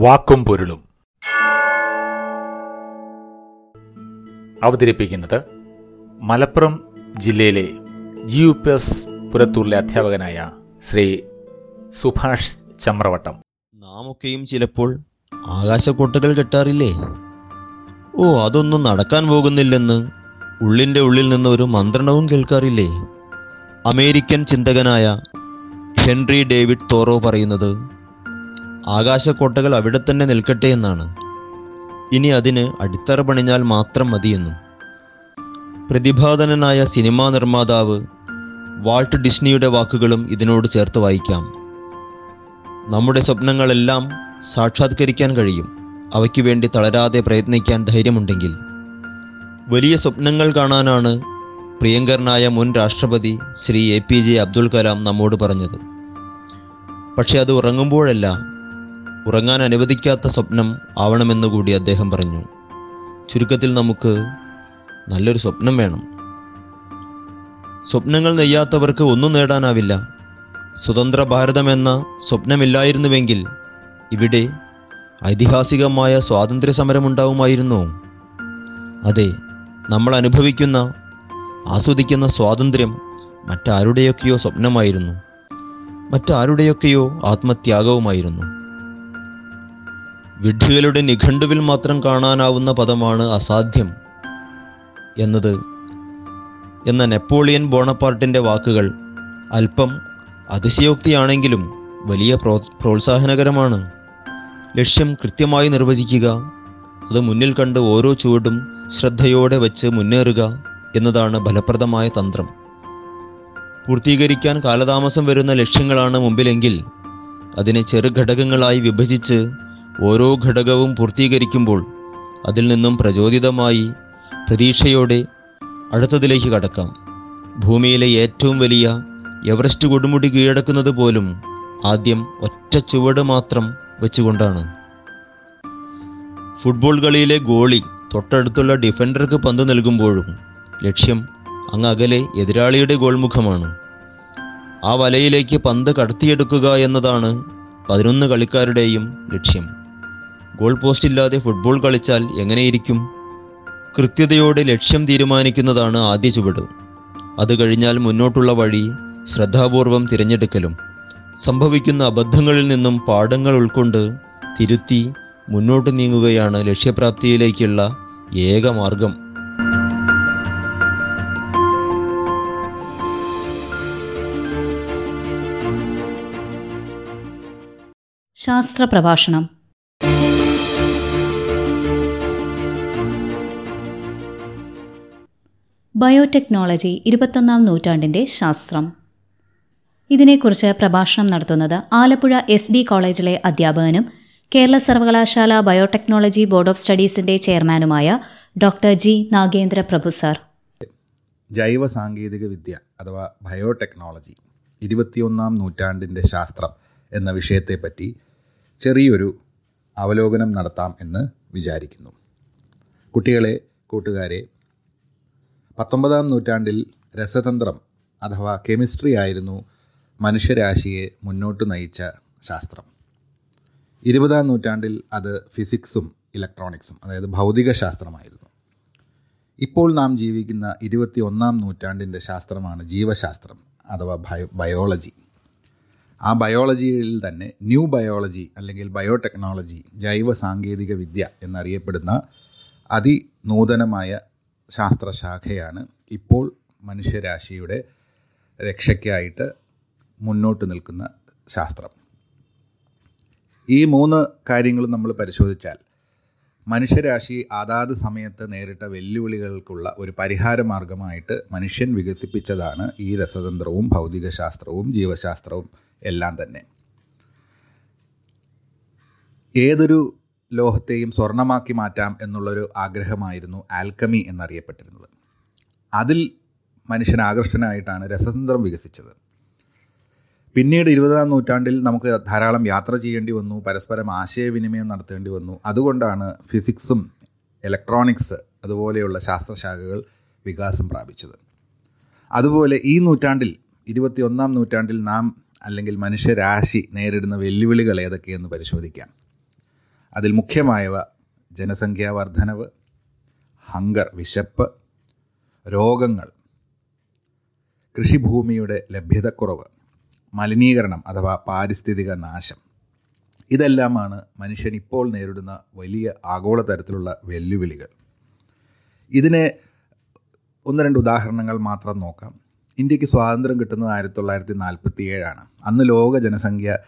വാക്കും പൊരുളും. അവതരിപ്പിക്കുന്നത് മലപ്പുറം ജില്ലയിലെ ജി യു പി എസ് പുരത്തൂരിലെ അധ്യാപകനായ ശ്രീ സുഭാഷ് ചമ്രവട്ടം. നാമൊക്കെയും ചിലപ്പോൾ ആകാശക്കൊട്ടകൾ കെട്ടാറില്ലേ? ഓ അതൊന്നും നടക്കാൻ പോകുന്നില്ലെന്ന് ഉള്ളിന്റെ ഉള്ളിൽ നിന്ന് ഒരു മന്ത്രണവും കേൾക്കാറില്ലേ? അമേരിക്കൻ ചിന്തകനായ ഹെൻറി ഡേവിഡ് തോറോ പറയുന്നത് ആകാശക്കോട്ടകൾ അവിടെ തന്നെ നിൽക്കട്ടെ എന്നാണ്. ഇനി അതിന് അടിത്തറ പണിഞ്ഞാൽ മാത്രം മതിയെന്നും. പ്രതിഭാധനനായ സിനിമാ നിർമ്മാതാവ് വാൾട്ട് ഡിസ്നിയുടെ വാക്കുകളും ഇതിനോട് ചേർത്ത് വായിക്കാം. നമ്മുടെ സ്വപ്നങ്ങളെല്ലാം സാക്ഷാത്കരിക്കാൻ കഴിയും. അവയ്ക്ക് വേണ്ടി തളരാതെ പ്രയത്നിക്കാൻ ധൈര്യമുണ്ടെങ്കിൽ. വലിയ സ്വപ്നങ്ങൾ കാണാനാണ് പ്രിയങ്കരനായ മുൻ രാഷ്ട്രപതി Shri A P J Abdul Kalam നമ്മോട് പറഞ്ഞത്. പക്ഷെ അത് ഉറങ്ങുമ്പോഴല്ല ഉറങ്ങാൻ അനുവദിക്കാത്ത സ്വപ്നം ആവണമെന്ന് കൂടി അദ്ദേഹം പറഞ്ഞു. ചുരുക്കത്തിൽ നമുക്ക് നല്ലൊരു സ്വപ്നം വേണം. സ്വപ്നങ്ങൾ നെയ്യാത്തവർക്ക് ഒന്നും നേടാനാവില്ല. സ്വതന്ത്ര ഭാരതമെന്ന സ്വപ്നമില്ലായിരുന്നുവെങ്കിൽ ഇവിടെ ഐതിഹാസികമായ സ്വാതന്ത്ര്യ സമരമുണ്ടാവുമായിരുന്നോ അതെ നമ്മൾ അനുഭവിക്കുന്ന ആസ്വദിക്കുന്ന സ്വാതന്ത്ര്യം മറ്റാരുടെയൊക്കെയോ സ്വപ്നമായിരുന്നു. മറ്റാരുടെയൊക്കെയോ ആത്മത്യാഗവുമായിരുന്നു. വിഡ്ഢികളുടെ നിഘണ്ടുവിൽ മാത്രം കാണാനാവുന്ന പദമാണ് അസാധ്യം എന്നത്. എന്ന നെപ്പോളിയൻ ബോണപ്പാർട്ടിന്റെ വാക്കുകൾ അല്പം അതിശയോക്തിയാണെങ്കിലും വലിയ പ്രോ പ്രോത്സാഹനകരമാണ്. ലക്ഷ്യം കൃത്യമായി നിർവചിക്കുക അത് മുന്നിൽ കണ്ട് ഓരോ ചുവടും ശ്രദ്ധയോടെ വെച്ച് മുന്നേറുക എന്നതാണ് ഫലപ്രദമായ തന്ത്രം. പൂർത്തീകരിക്കാൻ കാലതാമസം വരുന്ന ലക്ഷ്യങ്ങളാണ് മുമ്പിലെങ്കിൽ അതിനെ ചെറുഘടകങ്ങളായി വിഭജിച്ച് ഓരോ ഘടകവും പൂർത്തീകരിക്കുമ്പോൾ അതിൽ നിന്നും പ്രചോദിതമായി പ്രതീക്ഷയോടെ അടുത്തതിലേക്ക് കടക്കാം. ഭൂമിയിലെ ഏറ്റവും വലിയ എവറസ്റ്റ് കൊടുമുടി കീഴടക്കുന്നത് പോലും ആദ്യം ഒറ്റ ചുവട് മാത്രം വെച്ചുകൊണ്ടാണ്. ഫുട്ബോൾ കളിയിലെ ഗോളി തൊട്ടടുത്തുള്ള ഡിഫൻഡർക്ക് പന്ത് നൽകുമ്പോഴും ലക്ഷ്യം അങ്ങ് അകലെ എതിരാളിയുടെ ഗോൾമുഖമാണ്. ആ വലയിലേക്ക് പന്ത് കടത്തിയെടുക്കുക എന്നതാണ് പതിനൊന്ന് കളിക്കാരുടെയും ലക്ഷ്യം. ഗോൾ പോസ്റ്റ് ഇല്ലാതെ ഫുട്ബോൾ കളിച്ചാൽ എങ്ങനെയിരിക്കും? കൃത്യതയോടെ ലക്ഷ്യം തീരുമാനിക്കുന്നതാണ് ആദ്യ ചുവട്. അത് കഴിഞ്ഞാൽ മുന്നോട്ടുള്ള വഴി ശ്രദ്ധാപൂർവം തിരഞ്ഞെടുക്കലും. സംഭവിക്കുന്ന അബദ്ധങ്ങളിൽ നിന്നും പാഠങ്ങൾ ഉൾക്കൊണ്ട് തിരുത്തി മുന്നോട്ട് നീങ്ങുകയാണ് ലക്ഷ്യപ്രാപ്തിയിലേക്കുള്ള ഏക മാർഗം. ശാസ്ത്ര പ്രഭാഷണം. ബയോടെക്നോളജി ഇരുപത്തൊന്നാം നൂറ്റാണ്ടിന്റെ ശാസ്ത്രം. ഇതിനെക്കുറിച്ച് പ്രഭാഷണം നടത്തുന്നത് ആലപ്പുഴ എസ് ഡി കോളേജിലെ അധ്യാപകനും കേരള സർവകലാശാല ബയോടെക്നോളജി ബോർഡ് ഓഫ് സ്റ്റഡീസിന്റെ ചെയർമാനുമായ doctor G Nagendra Prabhu sir. ജൈവ സാങ്കേതിക വിദ്യ അഥവാ ബയോടെക്നോളജി ഇരുപത്തിയൊന്നാം നൂറ്റാണ്ടിന്റെ ശാസ്ത്രം എന്ന വിഷയത്തെപ്പറ്റി ചെറിയൊരു അവലോകനം നടത്താം എന്ന് വിചാരിക്കുന്നു. കുട്ടികളെ കൂട്ടുകാരെ പത്തൊമ്പതാം നൂറ്റാണ്ടിൽ രസതന്ത്രം അഥവാ കെമിസ്ട്രി ആയിരുന്നു മനുഷ്യരാശിയെ മുന്നോട്ട് നയിച്ച ശാസ്ത്രം. ഇരുപതാം നൂറ്റാണ്ടിൽ അത് ഫിസിക്സും ഇലക്ട്രോണിക്സും അതായത് ഭൗതിക ശാസ്ത്രമായിരുന്നു. ഇപ്പോൾ നാം ജീവിക്കുന്ന ഇരുപത്തി ഒന്നാം നൂറ്റാണ്ടിന്റെ ശാസ്ത്രമാണ് ജീവശാസ്ത്രം അഥവാ ബയോ ബയോളജി. ആ ബയോളജിയിൽ തന്നെ ന്യൂ ബയോളജി അല്ലെങ്കിൽ ബയോടെക്നോളജി ജൈവ സാങ്കേതിക വിദ്യ എന്നറിയപ്പെടുന്ന അതിനൂതനമായ ശാസ്ത്രശാഖയാണ് ഇപ്പോൾ മനുഷ്യരാശിയുടെ രക്ഷയ്ക്കായിട്ട് മുന്നോട്ട് നിൽക്കുന്ന ശാസ്ത്രം. ഈ മൂന്ന് കാര്യങ്ങളും നമ്മൾ പരിശോധിച്ചാൽ മനുഷ്യരാശി അതാത് സമയത്ത് നേരിട്ട വെല്ലുവിളികൾക്കുള്ള ഒരു പരിഹാര മാർഗമായിട്ട് മനുഷ്യൻ വികസിപ്പിച്ചതാണ് ഈ രസതന്ത്രവും ഭൗതികശാസ്ത്രവും ജീവശാസ്ത്രവും എല്ലാം തന്നെ. ഏതൊരു ലോഹത്തെയും സ്വർണമാക്കി മാറ്റാം എന്നുള്ളൊരു ആഗ്രഹമായിരുന്നു ആൽക്കമി എന്നറിയപ്പെട്ടിരുന്നത്. അതിൽ മനുഷ്യൻ ആകർഷ്ടനായിട്ടാണ് രസതന്ത്രം വികസിച്ചത്. പിന്നീട് ഇരുപതാം നൂറ്റാണ്ടിൽ നമുക്ക് ധാരാളം യാത്ര ചെയ്യേണ്ടി വന്നു പരസ്പരം ആശയവിനിമയം നടത്തേണ്ടി വന്നു. അതുകൊണ്ടാണ് ഫിസിക്സും ഇലക്ട്രോണിക്സ് അതുപോലെയുള്ള ശാസ്ത്രശാഖകൾ വികാസം പ്രാപിച്ചത്. അതുപോലെ ഈ നൂറ്റാണ്ടിൽ ഇരുപത്തിയൊന്നാം നൂറ്റാണ്ടിൽ നാം അല്ലെങ്കിൽ മനുഷ്യരാശി നേരിടുന്ന വെല്ലുവിളികൾ ഏതൊക്കെയെന്ന് പരിശോധിക്കാം. അതിൽ മുഖ്യമായവ ജനസംഖ്യാ വർധനവ് ഹങ്കർ വിശപ്പ് രോഗങ്ങൾ കൃഷിഭൂമിയുടെ ലഭ്യതക്കുറവ് മലിനീകരണം അഥവാ പാരിസ്ഥിതിക നാശം. ഇതെല്ലാമാണ് മനുഷ്യൻ ഇപ്പോൾ നേരിടുന്ന വലിയ ആഗോള തരത്തിലുള്ള വെല്ലുവിളികൾ. ഇതിനെ ഒന്ന് രണ്ട് ഉദാഹരണങ്ങൾ മാത്രം നോക്കാം. ഇന്ത്യയ്ക്ക് സ്വാതന്ത്ര്യം കിട്ടുന്നത് ആയിരത്തി തൊള്ളായിരത്തി നാൽപ്പത്തി ഏഴാണ് അന്ന് ലോക ജനസംഖ്യ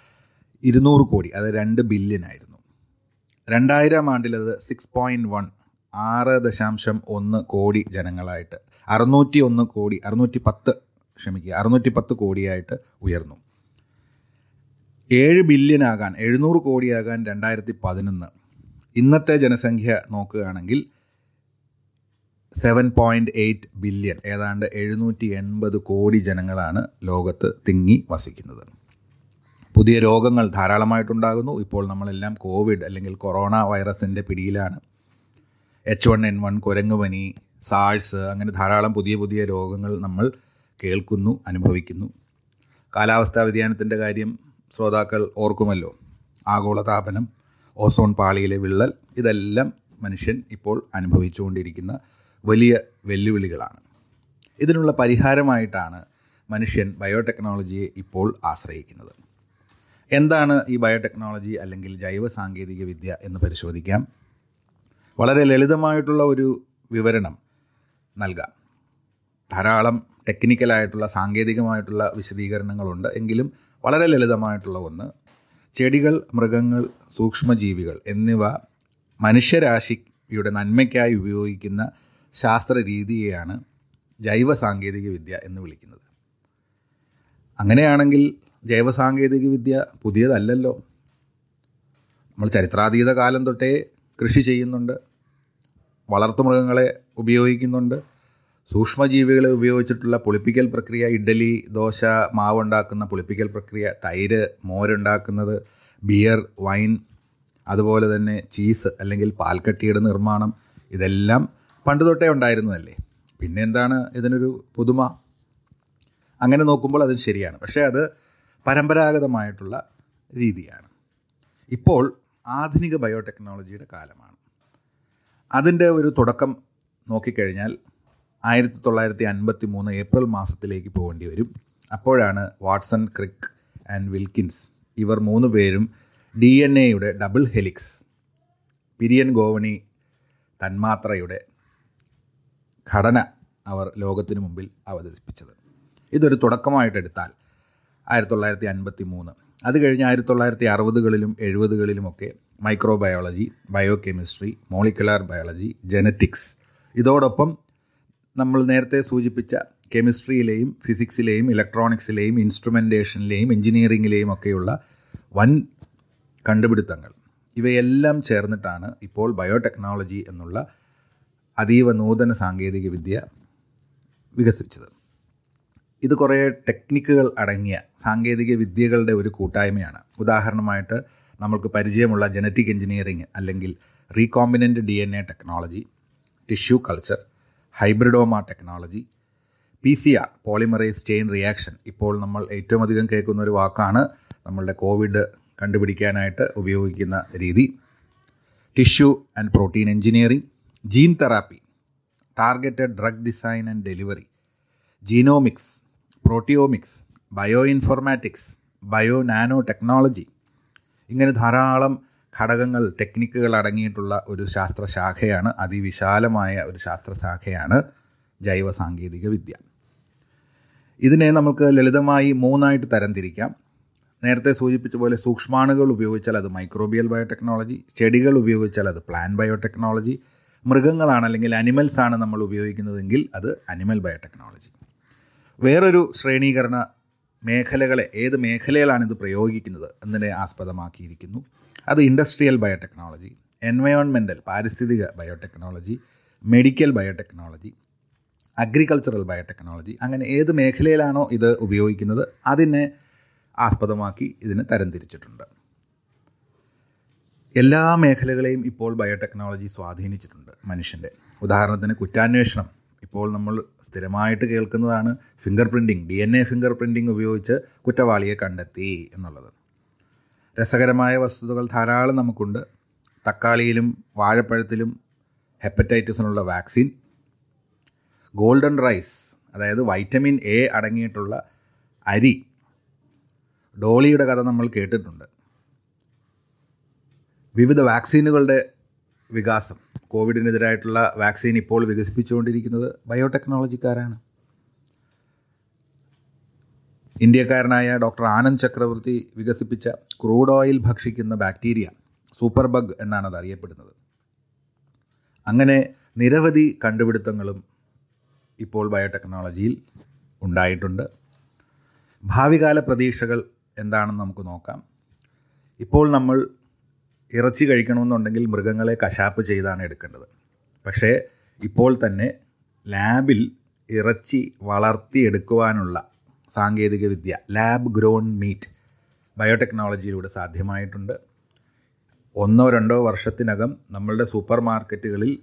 ഇരുന്നൂറ് കോടി അതായത് രണ്ട് ബില്യൻ ആയിരുന്നു. രണ്ടായിരം ആണ്ടിലത് സിക്സ് പോയിന്റ് വൺ ആറ് ദശാംശം ഒന്ന് കോടി ജനങ്ങളായിട്ട് അറുന്നൂറ്റി ഒന്ന് കോടി അറുന്നൂറ്റി പത്ത് ക്ഷമിക്കുക അറുന്നൂറ്റി പത്ത് കോടിയായിട്ട് ഉയർന്നു. ഏഴ് ബില്യൺ ആകാൻ എഴുന്നൂറ് കോടിയാകാൻ രണ്ടായിരത്തി പതിനൊന്ന് ഇന്നത്തെ ജനസംഖ്യ നോക്കുകയാണെങ്കിൽ സെവൻ പോയിന്റ് എയ്റ്റ് ബില്യൺ ഏതാണ്ട് എഴുന്നൂറ്റി എൺപത് കോടി ജനങ്ങളാണ് ലോകത്ത് തിങ്ങി വസിക്കുന്നത്. പുതിയ രോഗങ്ങൾ ധാരാളമായിട്ടുണ്ടാകുന്നു. ഇപ്പോൾ നമ്മളെല്ലാം കോവിഡ് അല്ലെങ്കിൽ കൊറോണ വൈറസിന്റെ പിടിയിലാണ്. എച്ച് വൺ എൻ വൺ കുരങ്ങുപനി സാഴ്സ് അങ്ങനെ ധാരാളം പുതിയ പുതിയ രോഗങ്ങൾ നമ്മൾ കേൾക്കുന്നു അനുഭവിക്കുന്നു. കാലാവസ്ഥാ വ്യതിയാനത്തിന്റെ കാര്യം ശ്രോതാക്കൾ ഓർക്കുമല്ലോ. ആഗോളതാപനം ഓസോൺ പാളിയിലെ വിള്ളൽ ഇതെല്ലാം മനുഷ്യൻ ഇപ്പോൾ അനുഭവിച്ചുകൊണ്ടിരിക്കുന്ന വലിയ വെല്ലുവിളികളാണ്. ഇതിനുള്ള പരിഹാരമായിട്ടാണ് മനുഷ്യൻ ബയോടെക്നോളജിയെ ഇപ്പോൾ ആശ്രയിക്കുന്നത്. എന്താണ് ഈ ബയോടെക്നോളജി അല്ലെങ്കിൽ ജൈവ സാങ്കേതിക വിദ്യ എന്ന് പരിശോധിക്കാം. വളരെ ലളിതമായിട്ടുള്ള ഒരു വിവരണം നൽകാം. ധാരാളം ടെക്നിക്കലായിട്ടുള്ള സാങ്കേതികമായിട്ടുള്ള വിശദീകരണങ്ങളുണ്ട്. എങ്കിലും വളരെ ലളിതമായിട്ടുള്ള ഒന്ന് ചെടികൾ മൃഗങ്ങൾ സൂക്ഷ്മജീവികൾ എന്നിവ മനുഷ്യരാശിയുടെ നന്മയ്ക്കായി ഉപയോഗിക്കുന്ന ശാസ്ത്ര രീതിയെയാണ് ജൈവ സാങ്കേതിക വിദ്യ എന്ന് വിളിക്കുന്നത്. അങ്ങനെയാണെങ്കിൽ ജൈവ സാങ്കേതിക വിദ്യ പുതിയതല്ലല്ലോ. നമ്മൾ ചരിത്രാതീത കാലം തൊട്ടേ കൃഷി ചെയ്യുന്നുണ്ട്. വളർത്തുമൃഗങ്ങളെ ഉപയോഗിക്കുന്നുണ്ട്. സൂക്ഷ്മജീവികളെ ഉപയോഗിച്ചിട്ടുള്ള പുളിപ്പിക്കൽ പ്രക്രിയ ഇഡ്ഡലി ദോശ മാവ് ഉണ്ടാക്കുന്ന പുളിപ്പിക്കൽ പ്രക്രിയ തൈര് മോരുണ്ടാക്കുന്നത് ബിയർ വൈൻ അതുപോലെ തന്നെ ചീസ് അല്ലെങ്കിൽ പാൽക്കട്ടിയുടെ നിർമ്മാണം ഇതെല്ലാം പണ്ട് തൊട്ടേ ഉണ്ടായിരുന്നതല്ലേ. പിന്നെ എന്താണ് ഇതിനൊരു പുതുമ? അങ്ങനെ നോക്കുമ്പോൾ അത് ശരിയാണ്. പക്ഷേ അത് പരമ്പരാഗതമായിട്ടുള്ള രീതിയാണ്. ഇപ്പോൾ ആധുനിക ബയോടെക്നോളജിയുടെ കാലമാണ്. അതിന്റെ ഒരു തുടക്കം നോക്കിക്കഴിഞ്ഞാൽ ആയിരത്തി തൊള്ളായിരത്തി അൻപത്തി മൂന്ന് ഏപ്രിൽ മാസത്തിലേക്ക് പോകേണ്ടി വരും. അപ്പോഴാണ് വാട്സൺ ക്രിക്ക് ആൻഡ് വിൽക്കിൻസ് ഇവർ മൂന്ന് പേരും ഡി എൻ എയുടെ ഡബിൾ ഹെലിക്സ് പിരിയൻ ഗോവണി തന്മാത്രയുടെ ഘടന അവർ ലോകത്തിനു മുമ്പിൽ അവതരിപ്പിച്ചത്. ഇതൊരു തുടക്കമായിട്ടെടുത്താൽ ആയിരത്തി തൊള്ളായിരത്തി അൻപത്തി മൂന്ന് അത് കഴിഞ്ഞ് ആയിരത്തി തൊള്ളായിരത്തി അറുപതുകളിലും എഴുപതുകളിലുമൊക്കെ microbiology biochemistry molecular biology genetics. ഇതോടൊപ്പം നമ്മൾ നേരത്തെ സൂചിപ്പിച്ച കെമിസ്ട്രിയിലെയും ഫിസിക്സിലെയും ഇലക്ട്രോണിക്സിലെയും ഇൻസ്ട്രുമെന്റേഷനിലെയും എഞ്ചിനീയറിങ്ങിലെയും ഒക്കെയുള്ള വൻ കണ്ടുപിടുത്തങ്ങൾ. ഇവയെല്ലാം ചേർന്നിട്ടാണ് ഇപ്പോൾ ബയോടെക്നോളജി എന്നുള്ള അതീവ നൂതന സാങ്കേതികവിദ്യ വികസിച്ചത് ഇത് കുറേ ടെക്നിക്കുകൾ അടങ്ങിയ സാങ്കേതിക വിദ്യകളുടെ ഒരു കൂട്ടായ്മയാണ്. ഉദാഹരണമായിട്ട് നമ്മൾക്ക് പരിചയമുള്ള ജനറ്റിക് എഞ്ചിനീയറിംഗ് അല്ലെങ്കിൽ recombinant D N A technology tissue culture hybridoma technology P C R polymerize chain reaction ഇപ്പോൾ നമ്മൾ ഏറ്റവും അധികം കേൾക്കുന്ന ഒരു വാക്കാണ് നമ്മളുടെ കോവിഡ് കണ്ടുപിടിക്കാനായിട്ട് ഉപയോഗിക്കുന്ന രീതി. Tissue and protein engineering gene therapy targeted drug design and delivery genomics proteomics bioinformatics bio nanotechnology ഇങ്ങനെ ധാരാളം ഘടകങ്ങൾ ടെക്നിക്കുകൾ അടങ്ങിയിട്ടുള്ള ഒരു ശാസ്ത്രശാഖയാണ് അതിവിശാലമായ ഒരു ശാസ്ത്രശാഖയാണ് ജൈവ സാങ്കേതിക വിദ്യ ഇതിനെ നമുക്ക് ലളിതമായി മൂന്നായിട്ട് തരംതിരിക്കാം. നേരത്തെ സൂചിപ്പിച്ച പോലെ സൂക്ഷ്മാണുകൾ ഉപയോഗിച്ചാൽ അത് മൈക്രോബിയൽ ബയോടെക്നോളജി ചെടികൾ ഉപയോഗിച്ചാൽ അത് പ്ലാൻ ബയോടെക്നോളജി മൃഗങ്ങളാണ് അല്ലെങ്കിൽ അനിമൽസ് ആണ് നമ്മൾ ഉപയോഗിക്കുന്നതെങ്കിൽ അത് അനിമൽ ബയോടെക്നോളജി. വേറൊരു ശ്രേണീകരണ മേഖലകളെ ഏത് മേഖലയിലാണ് ഇത് പ്രയോഗിക്കുന്നത് എന്നതിനെ ആസ്പദമാക്കിയിരിക്കുന്നു. അത് ഇൻഡസ്ട്രിയൽ ബയോടെക്നോളജി എൻവയോൺമെന്റൽ പാരിസ്ഥിതിക biotechnology medical biotechnology agricultural biotechnology അങ്ങനെ ഏത് മേഖലയിലാണോ ഇത് ഉപയോഗിക്കുന്നത് അതിനെ ആസ്പദമാക്കി ഇതിന് തരംതിരിച്ചിട്ടുണ്ട്. എല്ലാ മേഖലകളെയും ഇപ്പോൾ ബയോടെക്നോളജി സ്വാധീനിച്ചിട്ടുണ്ട് മനുഷ്യന്റെ. ഉദാഹരണത്തിന് കുറ്റാന്വേഷണം. ഇപ്പോൾ നമ്മൾ സ്ഥിരമായിട്ട് കേൾക്കുന്നതാണ് finger printing D N A finger printing ഉപയോഗിച്ച് കുറ്റവാളിയെ കണ്ടെത്തി എന്നുള്ളത്. രസകരമായ വസ്തുതകൾ ധാരാളം നമുക്കുണ്ട്. തക്കാളിയിലും വാഴപ്പഴത്തിലും ഹെപ്പറ്റൈറ്റിസിനുള്ള വാക്സിൻ ഗോൾഡൻ റൈസ് അതായത് വൈറ്റമിൻ എ അടങ്ങിയിട്ടുള്ള അരി. ഡോളിയുടെ കഥ നമ്മൾ കേട്ടിട്ടുണ്ട്. വിവിധ വാക്സിനുകളുടെ വികാസം. കോവിഡിനെതിരായിട്ടുള്ള വാക്സിൻ ഇപ്പോൾ വികസിപ്പിച്ചുകൊണ്ടിരിക്കുന്നത് ബയോടെക്നോളജിക്കാരാണ്. ഇന്ത്യക്കാരനായ ഡോക്ടർ ആനന്ദ് ചക്രവർത്തി വികസിപ്പിച്ച ക്രൂഡ് ഓയിൽ ഭക്ഷിക്കുന്ന ബാക്ടീരിയ സൂപ്പർ ബഗ് എന്നാണ് അത് അറിയപ്പെടുന്നത്. അങ്ങനെ നിരവധി കണ്ടുപിടുത്തങ്ങളും ഇപ്പോൾ ബയോടെക്നോളജിയിൽ ഉണ്ടായിട്ടുണ്ട്. ഭാവികാല പ്രതീക്ഷകൾ എന്താണെന്ന് നമുക്ക് നോക്കാം. ഇപ്പോൾ നമ്മൾ ഇറച്ചി കഴിക്കണമെന്നുണ്ടെങ്കിൽ മൃഗങ്ങളെ കശാപ്പ് ചെയ്താണ് എടുക്കേണ്ടത്. പക്ഷേ ഇപ്പോൾ തന്നെ ലാബിൽ ഇറച്ചി വളർത്തിയെടുക്കുവാനുള്ള സാങ്കേതിക വിദ്യ ലാബ് ഗ്രോൺ മീറ്റ് ബയോടെക്നോളജിയിലൂടെ സാധ്യമായിട്ടുണ്ട്. ഒന്നോ രണ്ടോ വർഷത്തിനകം നമ്മളുടെ സൂപ്പർ മാർക്കറ്റുകളിൽ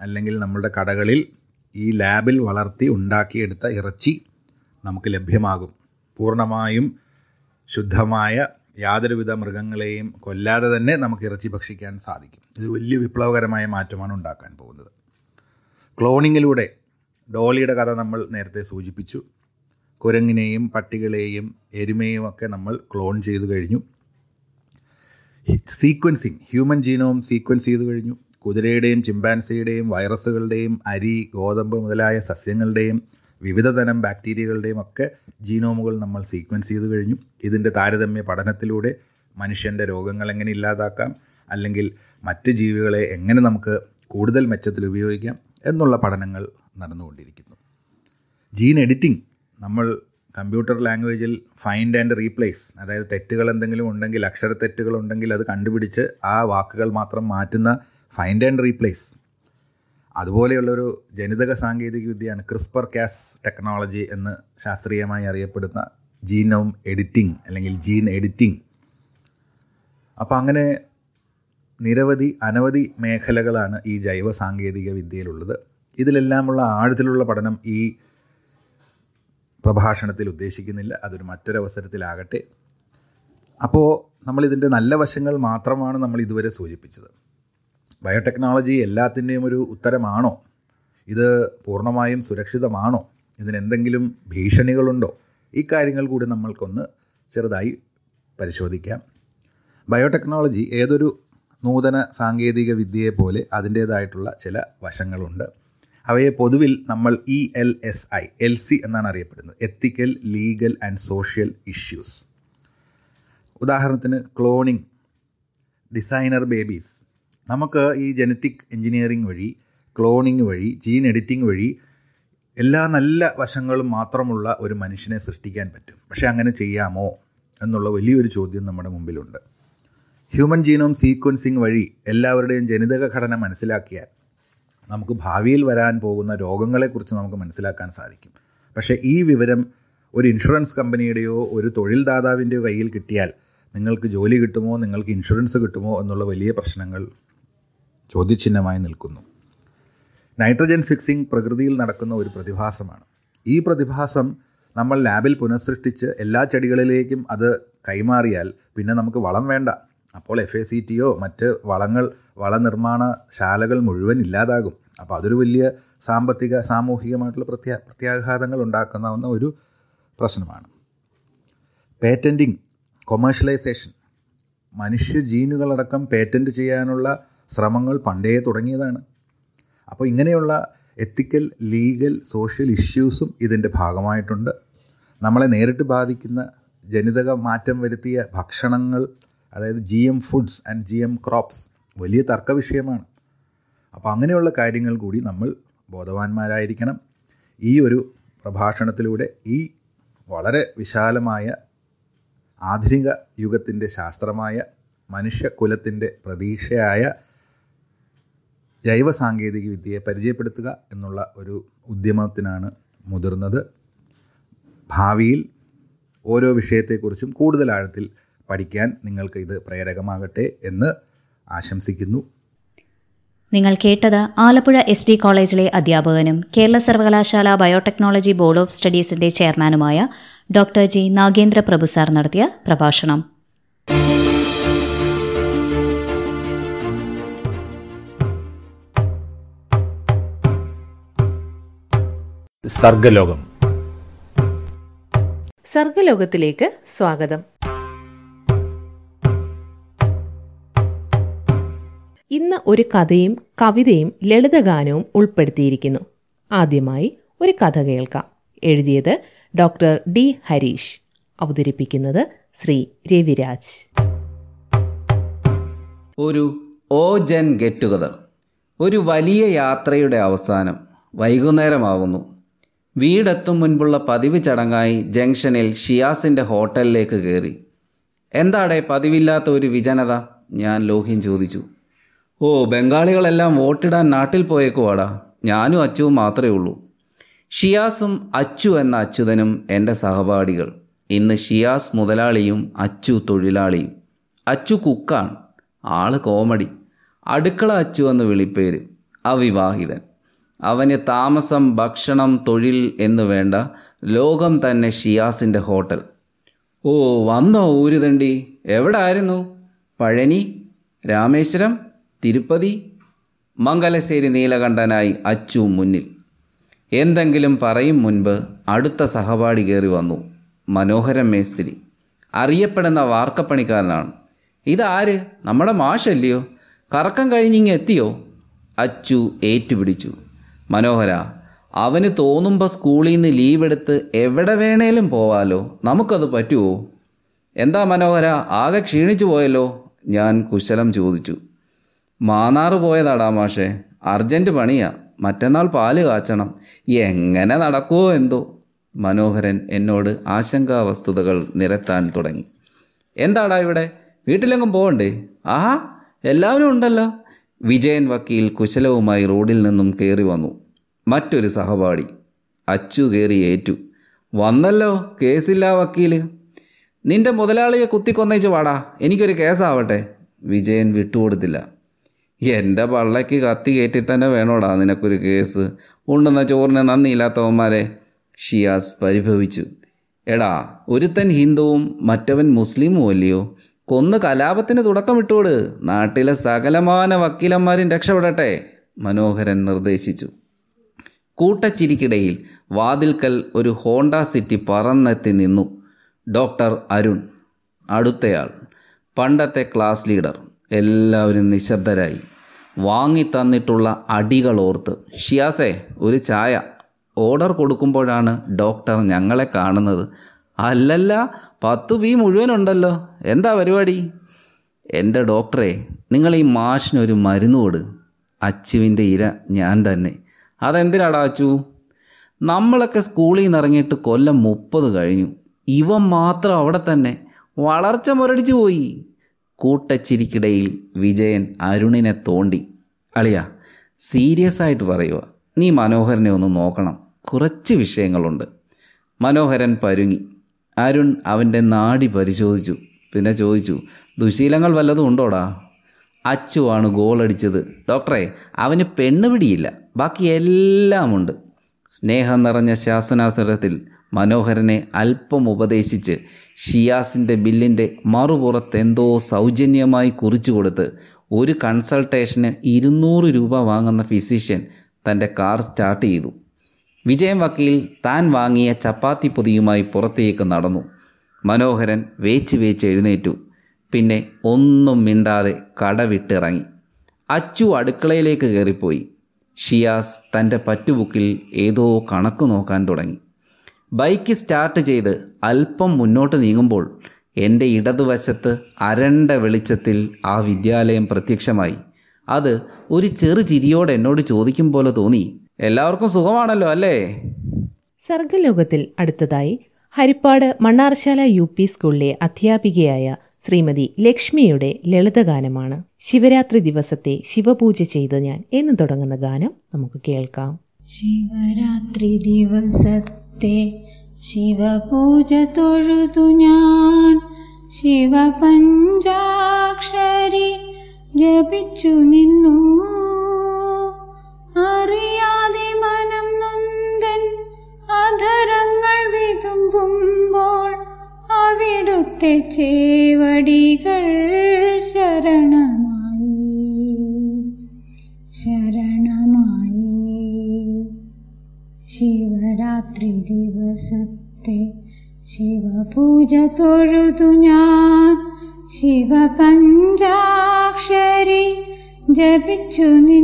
അല്ലെങ്കിൽ നമ്മളുടെ കടകളിൽ ഈ ലാബിൽ വളർത്തി ഉണ്ടാക്കിയെടുത്ത ഇറച്ചി നമുക്ക് ലഭ്യമാകും. പൂർണമായും ശുദ്ധമായ യാതൊരുവിധ മൃഗങ്ങളെയും കൊല്ലാതെ തന്നെ നമുക്ക് ഇറച്ചി ഭക്ഷിക്കാൻ സാധിക്കും. ഇത് വലിയ വിപ്ലവകരമായ മാറ്റമാണ് ഉണ്ടാക്കാൻ പോകുന്നത്. ക്ലോണിങ്ങിലൂടെ ഡോളിയുടെ കഥ നമ്മൾ നേരത്തെ സൂചിപ്പിച്ചു. കുരങ്ങിനെയും പട്ടികളെയും എരുമയും ഒക്കെ നമ്മൾ ക്ലോൺ ചെയ്തു കഴിഞ്ഞു. സീക്വൻസിങ് ഹ്യൂമൻ ജീനോം സീക്വൻസ് ചെയ്തു കഴിഞ്ഞു. കുതിരയുടെയും ചിമ്പാൻസിയുടെയും വൈറസുകളുടെയും അരി ഗോതമ്പ് മുതലായ സസ്യങ്ങളുടെയും വിവിധ തരം ബാക്ടീരിയകളുടെയും ഒക്കെ ജീനോമുകൾ നമ്മൾ സീക്വൻസ് ചെയ്തു കഴിഞ്ഞു. ഇതിന്റെ താരതമ്യ പഠനത്തിലൂടെ മനുഷ്യന്റെ രോഗങ്ങൾ എങ്ങനെ ഇല്ലാതാക്കാം അല്ലെങ്കിൽ മറ്റ് ജീവികളെ എങ്ങനെ നമുക്ക് കൂടുതൽ മെച്ചത്തിൽ ഉപയോഗിക്കാം എന്നുള്ള പഠനങ്ങൾ നടന്നുകൊണ്ടിരിക്കുന്നു. ജീൻ എഡിറ്റിംഗ് നമ്മൾ കമ്പ്യൂട്ടർ ലാംഗ്വേജിൽ ഫൈൻഡ് ആൻഡ് റീപ്ലേസ് അതായത് തെറ്റുകൾ എന്തെങ്കിലും ഉണ്ടെങ്കിൽ അക്ഷര തെറ്റുകൾ ഉണ്ടെങ്കിൽ അത് കണ്ടുപിടിച്ച് ആ വാക്കുകൾ മാത്രം മാറ്റുന്ന ഫൈൻഡ് ആൻഡ് റീപ്ലേസ് അതുപോലെയുള്ളൊരു ജനിതക സാങ്കേതിക വിദ്യയാണ് ക്രിസ്പർ കാസ് ടെക്നോളജി എന്ന് ശാസ്ത്രീയമായി അറിയപ്പെടുന്ന ജീനോം എഡിറ്റിംഗ് അല്ലെങ്കിൽ ജീൻ എഡിറ്റിംഗ് അപ്പോൾ അങ്ങനെ നിരവധി അനവധി മേഖലകളാണ് ഈ ജൈവ സാങ്കേതിക വിദ്യയിലുള്ളത്. ഇതിലെല്ലാമുള്ള ആഴത്തിലുള്ള പഠനം ഈ പ്രഭാഷണത്തിൽ ഉദ്ദേശിക്കുന്നില്ല. അതൊരു മറ്റൊരവസരത്തിലാകട്ടെ. അപ്പോൾ നമ്മളിതിന്റെ നല്ല വശങ്ങൾ മാത്രമാണ് നമ്മൾ ഇതുവരെ സൂചിപ്പിച്ചത്. ബയോടെക്നോളജി എല്ലാത്തിന്റെയും ഒരു ഉത്തരമാണോ? ഇത് പൂർണമായും സുരക്ഷിതമാണോ? ഇതിനെന്തെങ്കിലും ഭീഷണികളുണ്ടോ? ഈ കാര്യങ്ങൾ കൂടി നമ്മൾക്കൊന്ന് ചെറുതായി പരിശോധിക്കാം. ബയോടെക്നോളജി ഏതൊരു നൂതന സാങ്കേതിക വിദ്യയെ പോലെ അതിന്റേതായിട്ടുള്ള ചില വശങ്ങളുണ്ട്. അവയെ പൊതുവിൽ നമ്മൾ E L S I L C എന്നാണ് അറിയപ്പെടുന്നത്. Ethical legal and social issues. ഉദാഹരണത്തിന് ക്ലോണിംഗ് ഡിസൈനർ ബേബീസ് നമുക്ക് ഈ ജനറ്റിക് എഞ്ചിനീയറിംഗ് വഴി ക്ലോണിംഗ് വഴി ജീൻ എഡിറ്റിംഗ് വഴി എല്ലാ നല്ല വശങ്ങളും മാത്രമുള്ള ഒരു മനുഷ്യനെ സൃഷ്ടിക്കാൻ പറ്റും. പക്ഷേ അങ്ങനെ ചെയ്യാമോ എന്നുള്ള വലിയൊരു ചോദ്യം നമ്മുടെ മുമ്പിലുണ്ട്. ഹ്യൂമൻ ജീനോം സീക്വൻസിങ് വഴി എല്ലാവരുടെയും ജനിതക ഘടന മനസ്സിലാക്കിയാൽ നമുക്ക് ഭാവിയിൽ വരാൻ പോകുന്ന രോഗങ്ങളെക്കുറിച്ച് നമുക്ക് മനസ്സിലാക്കാൻ സാധിക്കും. പക്ഷേ ഈ വിവരം ഒരു ഇൻഷുറൻസ് കമ്പനിയുടെയോ ഒരു തൊഴിൽദാതാവിന്റെയോ കയ്യിൽ കിട്ടിയാൽ നിങ്ങൾക്ക് ജോലി കിട്ടുമോ നിങ്ങൾക്ക് ഇൻഷുറൻസ് കിട്ടുമോ എന്നുള്ള വലിയ പ്രശ്നങ്ങൾ ചോദ്യചിഹ്നമായി നിൽക്കുന്നു. നൈട്രജൻ ഫിക്സിംഗ് പ്രകൃതിയിൽ നടക്കുന്ന ഒരു പ്രതിഭാസമാണ്. ഈ പ്രതിഭാസം നമ്മൾ ലാബിൽ പുനഃസൃഷ്ടിച്ച് എല്ലാ ചെടികളിലേക്കും അത് കൈമാറിയാൽ പിന്നെ നമുക്ക് വളം വേണ്ട. അപ്പോൾ എഫ് എ സി ടിയോ മറ്റ് വളങ്ങൾ വളനിർമ്മാണ ശാലകൾ മുഴുവൻ ഇല്ലാതാകും. അപ്പോൾ അതൊരു വലിയ സാമ്പത്തിക സാമൂഹികമായിട്ടുള്ള പ്രത്യാ പ്രത്യാഘാതങ്ങൾ ഉണ്ടാക്കുന്ന ഒരു പ്രശ്നമാണ്. പേറ്റന്റിങ് കൊമേഴ്ഷ്യലൈസേഷൻ മനുഷ്യ ജീനുകളടക്കം പേറ്റന്റ് ചെയ്യാനുള്ള ശ്രമങ്ങൾ പണ്ടേ തുടങ്ങിയതാണ്. അപ്പോൾ ഇങ്ങനെയുള്ള എത്തിക്കൽ ലീഗൽ സോഷ്യൽ ഇഷ്യൂസും ഇതിന്റെ ഭാഗമായിട്ടുണ്ട്. നമ്മളെ നേരിട്ട് ബാധിക്കുന്ന ജനിതക മാറ്റം വരുത്തിയ ഭക്ഷണങ്ങൾ അതായത് G M foods and G M crops വലിയ തർക്ക വിഷയമാണ്. അപ്പോൾ അങ്ങനെയുള്ള കാര്യങ്ങൾ കൂടി നമ്മൾ ബോധവാന്മാരായിരിക്കണം. ഈ ഒരു പ്രഭാഷണത്തിലൂടെ ഈ വളരെ വിശാലമായ ആധുനിക യുഗത്തിന്റെ ശാസ്ത്രമായ മനുഷ്യകുലത്തിന്റെ പ്രതീക്ഷയായ ജൈവ സാങ്കേതിക വിദ്യയെ പരിചയപ്പെടുത്തുക എന്നുള്ള ഒരു ഉദ്യമത്തിനാണ് മുതിർന്നത്. ഭാവിയിൽ ഓരോ വിഷയത്തെക്കുറിച്ചും കൂടുതൽ ആഴത്തിൽ പഠിക്കാൻ നിങ്ങൾക്ക് ഇത് പ്രേരകമാകട്ടെ എന്ന് ആശംസിക്കുന്നു. നിങ്ങൾ കേട്ടത് ആലപ്പുഴ എസ് ഡി കോളേജിലെ അധ്യാപകനും കേരള സർവകലാശാല ബയോടെക്നോളജി ബോർഡ് ഓഫ് സ്റ്റഡീസിന്റെ ചെയർമാനുമായ doctor G Nagendra Prabhu sir നടത്തിയ പ്രഭാഷണം. സർഗലോകം. സർഗലോകത്തിലേക്ക് സ്വാഗതം. ഇന്ന് ഒരു കഥയും കവിതയും ലളിതഗാനവും ഉൾപ്പെടുത്തിയിരിക്കുന്നു. ആദ്യമായി ഒരു കഥ കേൾക്കാം. എഴുതിയത് ഡോക്ടർ ഡി ഹരീഷ്. അവതരിപ്പിക്കുന്നത് ശ്രീ രവിരാജ്. ഒരു ഓജൻ ഗെറ്റ് ടുഗദർ ഒരു വലിയ യാത്രയുടെ അവസാനം വൈകുന്നേരമാകുന്നു. വീടെത്തും മുൻപുള്ള പതിവ് ചടങ്ങായി ജംഗ്ഷനിൽ ഷിയാസിന്റെ ഹോട്ടലിലേക്ക് കയറി. എന്താടേ പതിവില്ലാത്ത ഒരു വിജനത? ഞാൻ ലോഹിൻ ചോദിച്ചു. ഓ ബംഗാളികളെല്ലാം വോട്ടിടാൻ നാട്ടിൽ പോയേക്കുവാടാ. ഞാനും അച്ചുവും മാത്രമേ ഉള്ളൂ. ഷിയാസും അച്ചു എന്ന അച്യുതനും എന്റെ സഹപാഠികൾ. ഇന്ന് ഷിയാസ് മുതലാളിയും അച്ചു തൊഴിലാളിയും. അച്ചു കുക്കാണ്. ആൾ കോമഡി. അടുക്കള അച്ചു എന്ന് വിളിപ്പേര്. അവിവാഹിതൻ. അവന് താമസം ഭക്ഷണം തൊഴിൽ എന്ന് വേണ്ട. ലോകം തന്നെ ഷിയാസിന്റെ ഹോട്ടൽ. ഓ വന്നോ ഊരുതണ്ടി? എവിടെ ആയിരുന്നു പഴനി രാമേശ്വരം തിരുപ്പതി മംഗലശ്ശേരി നീലകണ്ഠനായി അച്ചു മുന്നിൽ. എന്തെങ്കിലും പറയും മുൻപ് അടുത്ത സഹപാഠി കയറി വന്നു. മനോഹരൻ മേസ്തിരി. അറിയപ്പെടുന്ന വാർക്കപ്പണിക്കാരനാണ്. ഇതാര്? നമ്മുടെ മാഷല്ലയോ? കറക്കം കഴിഞ്ഞിങ്ങ് എത്തിയോ? അച്ചു ഏറ്റുപിടിച്ചു. മനോഹര അവന് തോന്നുമ്പോൾ സ്കൂളിൽ നിന്ന് ലീവ് എടുത്ത് എവിടെ വേണേലും പോവാലോ. നമുക്കത് പറ്റുമോ എന്താ മനോഹര ആകെ ക്ഷീണിച്ചു പോയല്ലോ? ഞാൻ കുശലം ചോദിച്ചു. മാന്നാറ് പോയതാടാ മാഷേ അർജന്റ് പണിയാ മറ്റന്നാൾ പാൽ കാച്ചണം. എങ്ങനെ നടക്കുമോ എന്തോ? മനോഹരൻ എന്നോട് ആശങ്കാവസ്തുതകൾ നിരത്താൻ തുടങ്ങി. എന്താടാ ഇവിടെ? വീട്ടിലെങ്ങും പോകണ്ടേ ആഹാ എല്ലാവരും ഉണ്ടല്ലോ. വിജയൻ വക്കീൽ കുശലവുമായി റോഡിൽ നിന്നും കയറി വന്നു. മറ്റൊരു സഹപാഠി അച്ചു കയറി ഏറ്റു. വന്നല്ലോ കേസില്ല വക്കീൽ. നിന്റെ മുതലാളിയെ കുത്തിക്കൊന്നേച്ച് വാടാ എനിക്കൊരു കേസാവട്ടെ. വിജയൻ വിട്ടുകൊടുത്തില്ല. എന്റെ പള്ളയ്ക്ക് കത്തി കയറ്റി തന്നെ വേണോടാ നിനക്കൊരു കേസ്. ഉണ്ടെന്ന ചോറിന് നന്ദിയില്ലാത്തവന്മാരെ. ഷിയാസ് പരിഭവിച്ചു. എടാ ഒരുത്തൻ ഹിന്ദുവും മറ്റവൻ മുസ്ലിമും അല്ലയോ? കൊന്ന് കലാപത്തിന് തുടക്കമിട്ടോട് നാട്ടിലെ സകലമാന വക്കീലന്മാരും രക്ഷപ്പെടട്ടെ മനോഹരൻ നിർദ്ദേശിച്ചു. കൂട്ടച്ചിരിക്കിടയിൽ വാതിൽക്കൽ ഒരു ഹോണ്ട സിറ്റി പറന്നെത്തി നിന്നു. ഡോക്ടർ അരുൺ അടുത്തയാൾ. പണ്ടത്തെ ക്ലാസ് ലീഡർ. എല്ലാവരും നിശബ്ദരായി. വാങ്ങി തന്നിട്ടുള്ള അടികൾ ഓർത്ത് ഷിയാസേ ഒരു ചായ. ഓർഡർ കൊടുക്കുമ്പോഴാണ് ഡോക്ടർ ഞങ്ങളെ കാണുന്നത്. അല്ലല്ല പത്ത് ബി മുഴുവനുണ്ടല്ലോ. എന്താ പരിപാടി? എന്റെ ഡോക്ടറെ നിങ്ങൾ ഈ മാഷിനൊരു മരുന്ന് കൊടു. അച്ചുവിന്റെ ഇര ഞാൻ തന്നെ. അതെന്തിനാടാ അച്ചു? നമ്മളൊക്കെ സ്കൂളിൽ നിന്ന് ഇറങ്ങിയിട്ട് കൊല്ലം മുപ്പത് കഴിഞ്ഞു. ഇവ മാത്രം അവിടെ തന്നെ. വളർച്ച മുരടിച്ചു പോയി. കൂട്ടച്ചിരിക്കിടയിൽ വിജയൻ അരുണിനെ തോണ്ടി. അളിയ സീരിയസ് ആയിട്ട് പറയുക നീ മനോഹരനെ ഒന്ന് നോക്കണം. കുറച്ച് വിഷയങ്ങളുണ്ട്. മനോഹരൻ പരുങ്ങി. അരുൺ അവന്റെ നാടി പരിശോധിച്ചു. പിന്നെ ചോദിച്ചു ദുശീലങ്ങൾ വല്ലതും ഉണ്ടോടാ? അച്ചുവാണ് ഗോളടിച്ചത് ഡോക്ടറെ അവന് പെണ്ണുപിടിയില്ല ബാക്കി എല്ലാമുണ്ട് സ്നേഹം നിറഞ്ഞ ശാസനാസ്വരത്തിൽ മനോഹരനെ അല്പം ഉപദേശിച്ച് ഷിയാസിന്റെ ബില്ലിന്റെ മറുപുറത്ത് എന്തോ സൗജന്യമായി കുറിച്ചു കൊടുത്ത് ഒരു കൺസൾട്ടേഷന് ഇരുന്നൂറ് രൂപ വാങ്ങുന്ന ഫിസിഷ്യൻ തന്റെ കാർ സ്റ്റാർട്ട് ചെയ്തു. വിജയം വക്കീൽ താൻ വാങ്ങിയ ചപ്പാത്തി പൊതിയുമായി പുറത്തേക്ക് നടന്നു. മനോഹരൻ വേച്ച് വേച്ച് എഴുന്നേറ്റു. പിന്നെ ഒന്നും മിണ്ടാതെ കടവിട്ടിറങ്ങി. അച്ചു അടുക്കളയിലേക്ക് കയറിപ്പോയി. ഷിയാസ് തന്റെ പറ്റുബുക്കിൽ ഏതോ കണക്ക് നോക്കാൻ തുടങ്ങി. ബൈക്ക് സ്റ്റാർട്ട് ചെയ്ത് അല്പം മുന്നോട്ട് നീങ്ങുമ്പോൾ എന്റെ ഇടതുവശത്ത് അരണ്ട വെളിച്ചത്തിൽ ആ വിദ്യാലയം പ്രത്യക്ഷമായി. അത് ഒരു ചെറു ചിരിയോടെ എന്നോട് ചോദിക്കും പോലെ തോന്നി. എല്ലാവർക്കും സുഖമാണല്ലോ അല്ലേ? സർഗലോകത്തിൽ അടുത്തതായി ഹരിപ്പാട് മണ്ണാർശാല യു പി സ്കൂളിലെ അധ്യാപികയായ ശ്രീമതി ലക്ഷ്മിയുടെ ലളിതഗാനമാണ്. ശിവരാത്രി ദിവസത്തെ ശിവപൂജ ചെയ്ത് ഞാൻ എന്ന് തുടങ്ങുന്ന ഗാനം നമുക്ക് കേൾക്കാം. ശിവരാത്രി ദിവസത്തെ ശിവപൂജ തൊഴുതു ഞാൻ. ശിവ പഞ്ചാക്ഷരി ജപിച്ചു നിന്നു. അറിയാതെ ചേവടികൾ ശരണമായി. ശരണമായി. ശിവരാത്രി ദിവസത്തെ ശിവപൂജ തൊഴുതു ഞാൻ. ശിവപഞ്ചാക്ഷരി ജപിച്ചു നിന്നു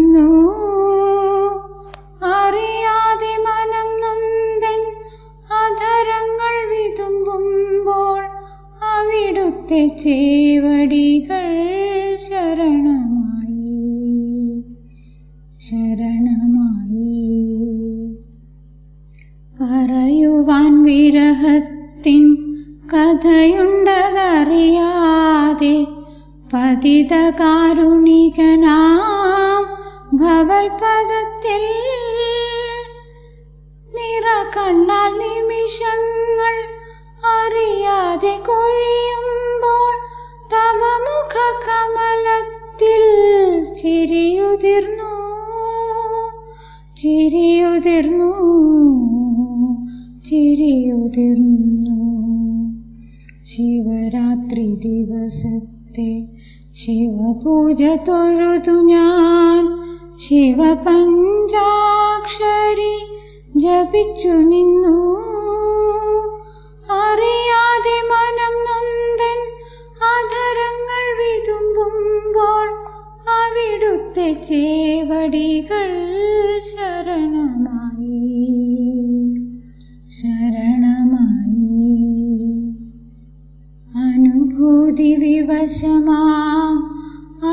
അനുഭൂതി വിവശമാം.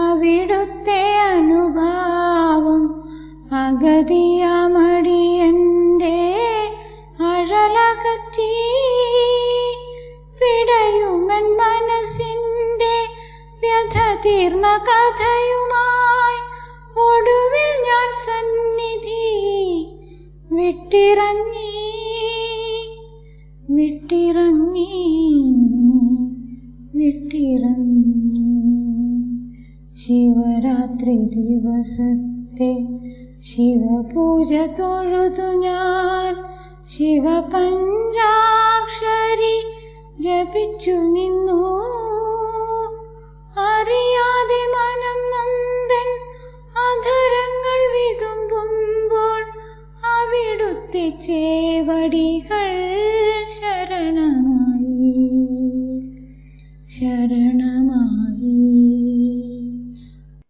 അവിടുത്തെ അനുഭാവം ശിവരാത്രി ദിവസത്തെ ശിവപൂജ തൊഴുതു ഞാൻ. ശിവപഞ്ചാക്ഷരി ജപിച്ചു നിന്നു. അറിയാതെ മനം നന്ദൻ അധരങ്ങൾ വിതുമ്പുമ്പോൾ അവിടുത്തെ ചേവടികൾ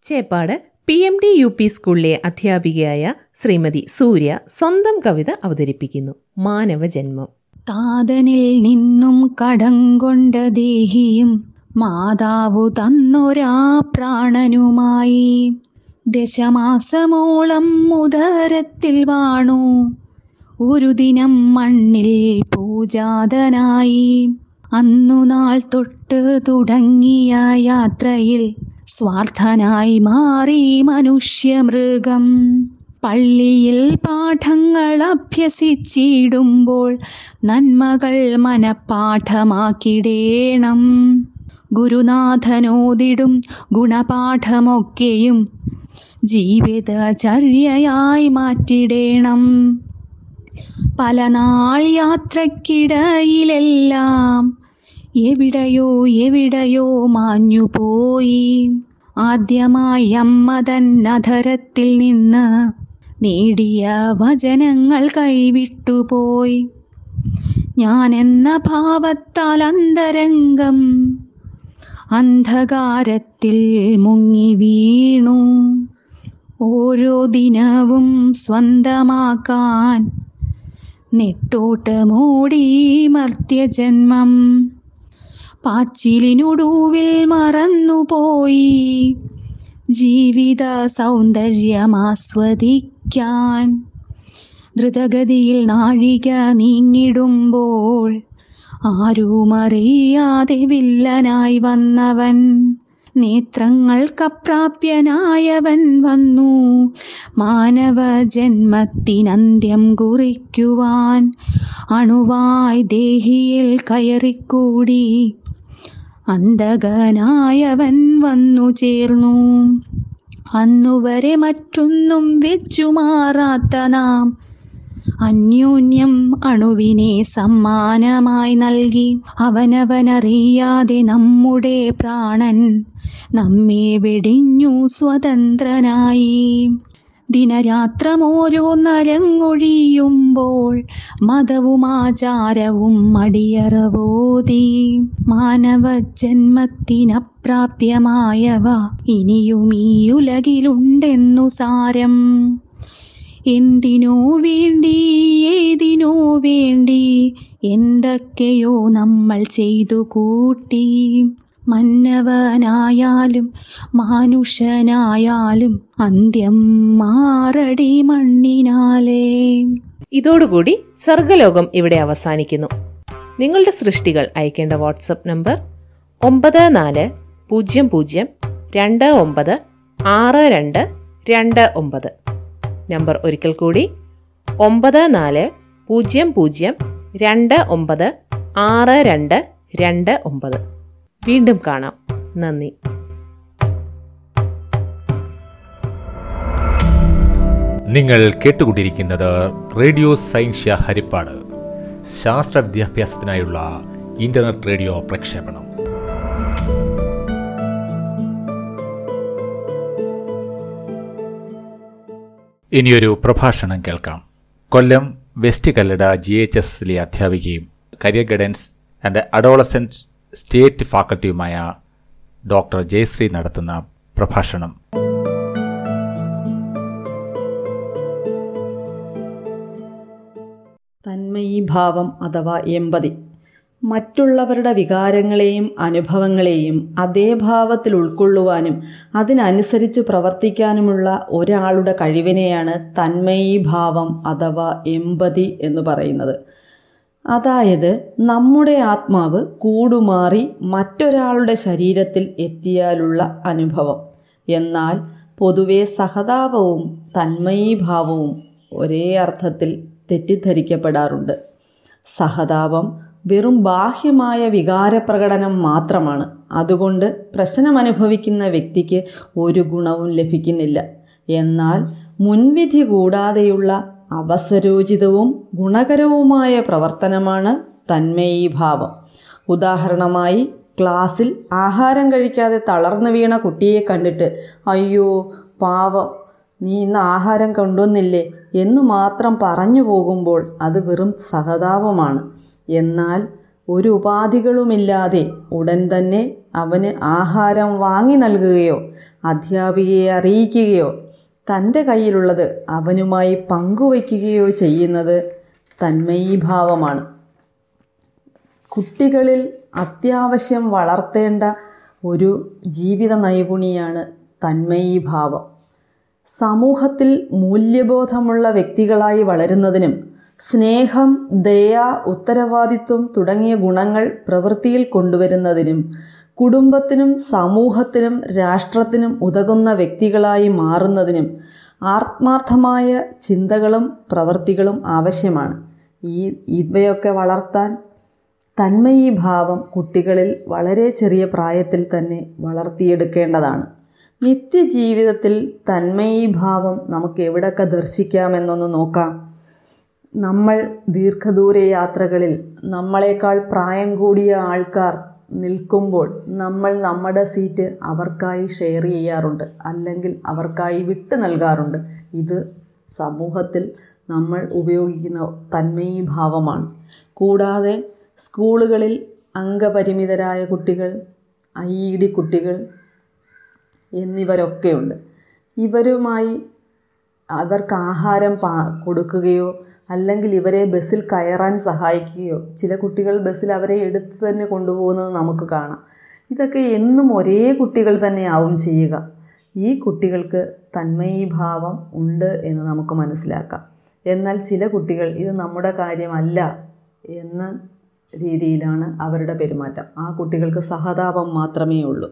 Cheppad P M D U P സ്കൂളിലെ അധ്യാപികയായ ശ്രീമതി സൂര്യ സ്വന്തം കവിത അവതരിപ്പിക്കുന്നു. മാനവജന്മം. താതനിൽ നിന്നും കടം കൊണ്ട ദേഹിയും മാതാവു തന്നൊരാ പ്രാണനുമായി ദശമാസമോളം ഉദരത്തിൽ വാണു. ഒരു ദിനം മണ്ണിൽ പൂജാതനായി. അന്നു നാൾ തൊട്ട് തുടങ്ങിയ യാത്രയിൽ സ്വാർത്ഥനായി മാറി മനുഷ്യമൃഗം. പള്ളിയിൽ പാഠങ്ങൾ അഭ്യസിച്ചിടുമ്പോൾ നന്മകൾ മനഃപാഠമാക്കിടേണം. ഗുരുനാഥനോദിടും ഗുണപാഠമൊക്കെയും ജീവിതചര്യയായി മാറ്റിടേണം. പല നാൾ യാത്രക്കിടയിലെല്ലാം എവിടെയോ എവിടെയോ മാഞ്ഞുപോയി ആദ്യമായി അമ്മ തന്നധരത്തിൽ നിന്ന് നേടിയ വചനങ്ങൾ കൈവിട്ടുപോയി ഞാൻ എന്ന ഭാവത്താൽ അന്തരംഗം അന്ധകാരത്തിൽ മുങ്ങി വീണു. ഓരോ ദിനവും സ്വന്തമാക്കാൻ നെട്ടോട്ടമോടി മർത്യജന്മം പാച്ചിലിനൊടുവിൽ മറന്നുപോയി. ജീവിത സൗന്ദര്യമാസ്വദിക്കാൻ ദ്രുതഗതിയിൽ നാഴിക നീങ്ങിടുമ്പോൾ ആരുമറിയാതെ വില്ലനായി വന്നവൻ നേത്രങ്ങൾക്കപ്രാപ്യനായവൻ വന്നു. മാനവ ജന്മത്തിനന്ത്യം കുറിക്കുവാൻ അണുവായി ദേഹിയിൽ കയറിക്കൂടി. അന്തകനായവൻ വന്നു ചേർന്നു. അന്നുവരെ മറ്റൊന്നും വെച്ചു മാറാത്ത നാം അന്യോന്യം അണുവിനെ സമ്മാനമായി നൽകി. അവനവനറിയാതെ നമ്മുടെ പ്രാണൻ നമ്മെ വെടിഞ്ഞു സ്വതന്ത്രനായി. ദിനരാത്രമോരോന്നരങ്ങൊഴിയുമ്പോൾ മതവും ആചാരവും മടിയറവോതി. മാനവ ജന്മത്തിനപ്രാപ്യമായവ ഇനിയും ഈ ഉലകിലുണ്ടെന്നു സാരം. എന്തിനോ വേണ്ടി ഏതിനോ വേണ്ടി എന്തൊക്കെയോ നമ്മൾ ചെയ്തു കൂട്ടി മന്നവനായാലും മാനുഷനായാലും അന്ത്യം മാറടി മണ്ണിനാലേ. ഇതോടുകൂടി സർഗലോകം ഇവിടെ അവസാനിക്കുന്നു. നിങ്ങളുടെ സൃഷ്ടികൾ അയക്കേണ്ട വാട്സപ്പ് നമ്പർ ഒമ്പത് നാല് പൂജ്യം പൂജ്യം രണ്ട് ഒമ്പത് ആറ് രണ്ട് രണ്ട് ഒമ്പത്. നമ്പർ ഒരിക്കൽ കൂടി ഒമ്പത് നാല് പൂജ്യം പൂജ്യം രണ്ട് ഒമ്പത് ആറ് രണ്ട് രണ്ട് ഒമ്പത്. വീണ്ടും കാണാം. നന്ദി. നിങ്ങൾ കേട്ടുകൊണ്ടിരിക്കുന്നത് റേഡിയോ സൈൻഷ്യ ഹരിപ്പാട്. ശാസ്ത്ര വിദ്യാഭ്യാസത്തിനായുള്ള ഇന്റർനെറ്റ് റേഡിയോ പ്രക്ഷേപണം. ഇനിയൊരു പ്രഭാഷണം കേൾക്കാം. Kollam west Kallada G H S എസിലെ അധ്യാപികയും career guidance and adolescent state ഫാക്കൽറ്റിയുമായ doctor Jayashree നടത്തുന്ന പ്രഭാഷണം. തന്മയീഭാവം അഥവാ എമ്പതി. മറ്റുള്ളവരുടെ വികാരങ്ങളെയും അനുഭവങ്ങളെയും അതേ ഭാവത്തിൽ ഉൾക്കൊള്ളുവാനും അതിനനുസരിച്ച് പ്രവർത്തിക്കാനുമുള്ള ഒരാളുടെ കഴിവിനെയാണ് തന്മയീഭാവം അഥവാ എമ്പതി എന്ന് പറയുന്നത്. അതായത് നമ്മുടെ ആത്മാവ് കൂടുമാറി മറ്റൊരാളുടെ ശരീരത്തിൽ എത്തിയാലുള്ള അനുഭവം. എന്നാൽ പൊതുവെ സഹതാപവും തന്മയീഭാവവും ഒരേ അർത്ഥത്തിൽ തെറ്റിദ്ധരിക്കപ്പെടാറുണ്ട്. സഹതാപം വെറും ബാഹ്യമായ വികാരപ്രകടനം മാത്രമാണ്. അതുകൊണ്ട് പ്രശ്നമനുഭവിക്കുന്ന വ്യക്തിക്ക് ഒരു ഗുണവും ലഭിക്കുന്നില്ല. എന്നാൽ മുൻവിധി കൂടാതെയുള്ള അവസരോചിതവും ഗുണകരവുമായ പ്രവർത്തനമാണ് തന്മയീഭാവം ഉദാഹരണമായി ക്ലാസ്സിൽ ആഹാരം കഴിക്കാതെ തളർന്നു വീണ കുട്ടിയെ കണ്ടിട്ട് അയ്യോ പാവം നീ ഇന്ന് ആഹാരം കൊണ്ടുവന്നില്ലേ? എന്ന് മാത്രം പറഞ്ഞു പോകുമ്പോൾ അത് വെറും സഹതാപമാണ്. എന്നാൽ ഒരു ഉപാധികളുമില്ലാതെ ഉടൻ തന്നെ അവന് ആഹാരം വാങ്ങി നൽകുകയോ അധ്യാപികയെ അറിയിക്കുകയോ തന്റെ കയ്യിലുള്ളത് അവനുമായി പങ്കുവയ്ക്കുകയോ ചെയ്യുന്നത് തന്മയീഭാവമാണ്. കുട്ടികളിൽ അത്യാവശ്യം വളർത്തേണ്ട ഒരു ജീവിത നൈപുണിയാണ് തന്മയീഭാവം. സമൂഹത്തിൽ മൂല്യബോധമുള്ള വ്യക്തികളായി വളരുന്നതിനും സ്നേഹം ദയ ഉത്തരവാദിത്വം തുടങ്ങിയ ഗുണങ്ങൾ പ്രവൃത്തിയിൽ കൊണ്ടുവരുന്നതിനും കുടുംബത്തിനും സമൂഹത്തിനും രാഷ്ട്രത്തിനും ഉതകുന്ന വ്യക്തികളായി മാറുന്നതിനും ആത്മാർത്ഥമായ ചിന്തകളും പ്രവൃത്തികളും ആവശ്യമാണ്. ഈ ഇവയൊക്കെ വളർത്താൻ തന്മയീഭാവം കുട്ടികളിൽ വളരെ ചെറിയ പ്രായത്തിൽ തന്നെ വളർത്തിയെടുക്കേണ്ടതാണ്. നിത്യജീവിതത്തിൽ തന്മയീഭാവം നമുക്ക് എവിടെയൊക്കെ ദർശിക്കാമെന്നൊന്ന് നോക്കാം. നമ്മൾ ദീർഘദൂര യാത്രകളിൽ നമ്മളെക്കാൾ പ്രായം കൂടിയ ആൾക്കാർ നിൽക്കുമ്പോൾ നമ്മൾ നമ്മുടെ സീറ്റ് അവർക്കായി ഷെയർ ചെയ്യാറുണ്ട്. അല്ലെങ്കിൽ അവർക്കായി വിട്ടു നൽകാറുണ്ട്. ഇത് സമൂഹത്തിൽ നമ്മൾ ഉപയോഗിക്കുന്ന തന്മയീഭാവമാണ്. കൂടാതെ സ്കൂളുകളിൽ അംഗപരിമിതരായ കുട്ടികൾ ഐ ഇ ഡി കുട്ടികൾ എന്നിവരൊക്കെയുണ്ട്. ഇവരുമായി അവർക്ക് ആഹാരം കൊടുക്കുകയോ അല്ലെങ്കിൽ ഇവരെ ബസ്സിൽ കയറാൻ സഹായിക്കുകയോ ചില കുട്ടികൾ ബസ്സിൽ അവരെ എടുത്ത് തന്നെ കൊണ്ടുപോകുന്നത് നമുക്ക് കാണാം. ഇതൊക്കെ എന്നും ഒരേ കുട്ടികൾ തന്നെയാവും ചെയ്യുക. ഈ കുട്ടികൾക്ക് തന്മയീഭാവം ഉണ്ട് എന്ന് നമുക്ക് മനസ്സിലാക്കാം. എന്നാൽ ചില കുട്ടികൾ ഇത് നമ്മുടെ കാര്യമല്ല എന്ന രീതിയിലാണ് അവരുടെ പെരുമാറ്റം. ആ കുട്ടികൾക്ക് സഹതാപം മാത്രമേ ഉള്ളൂ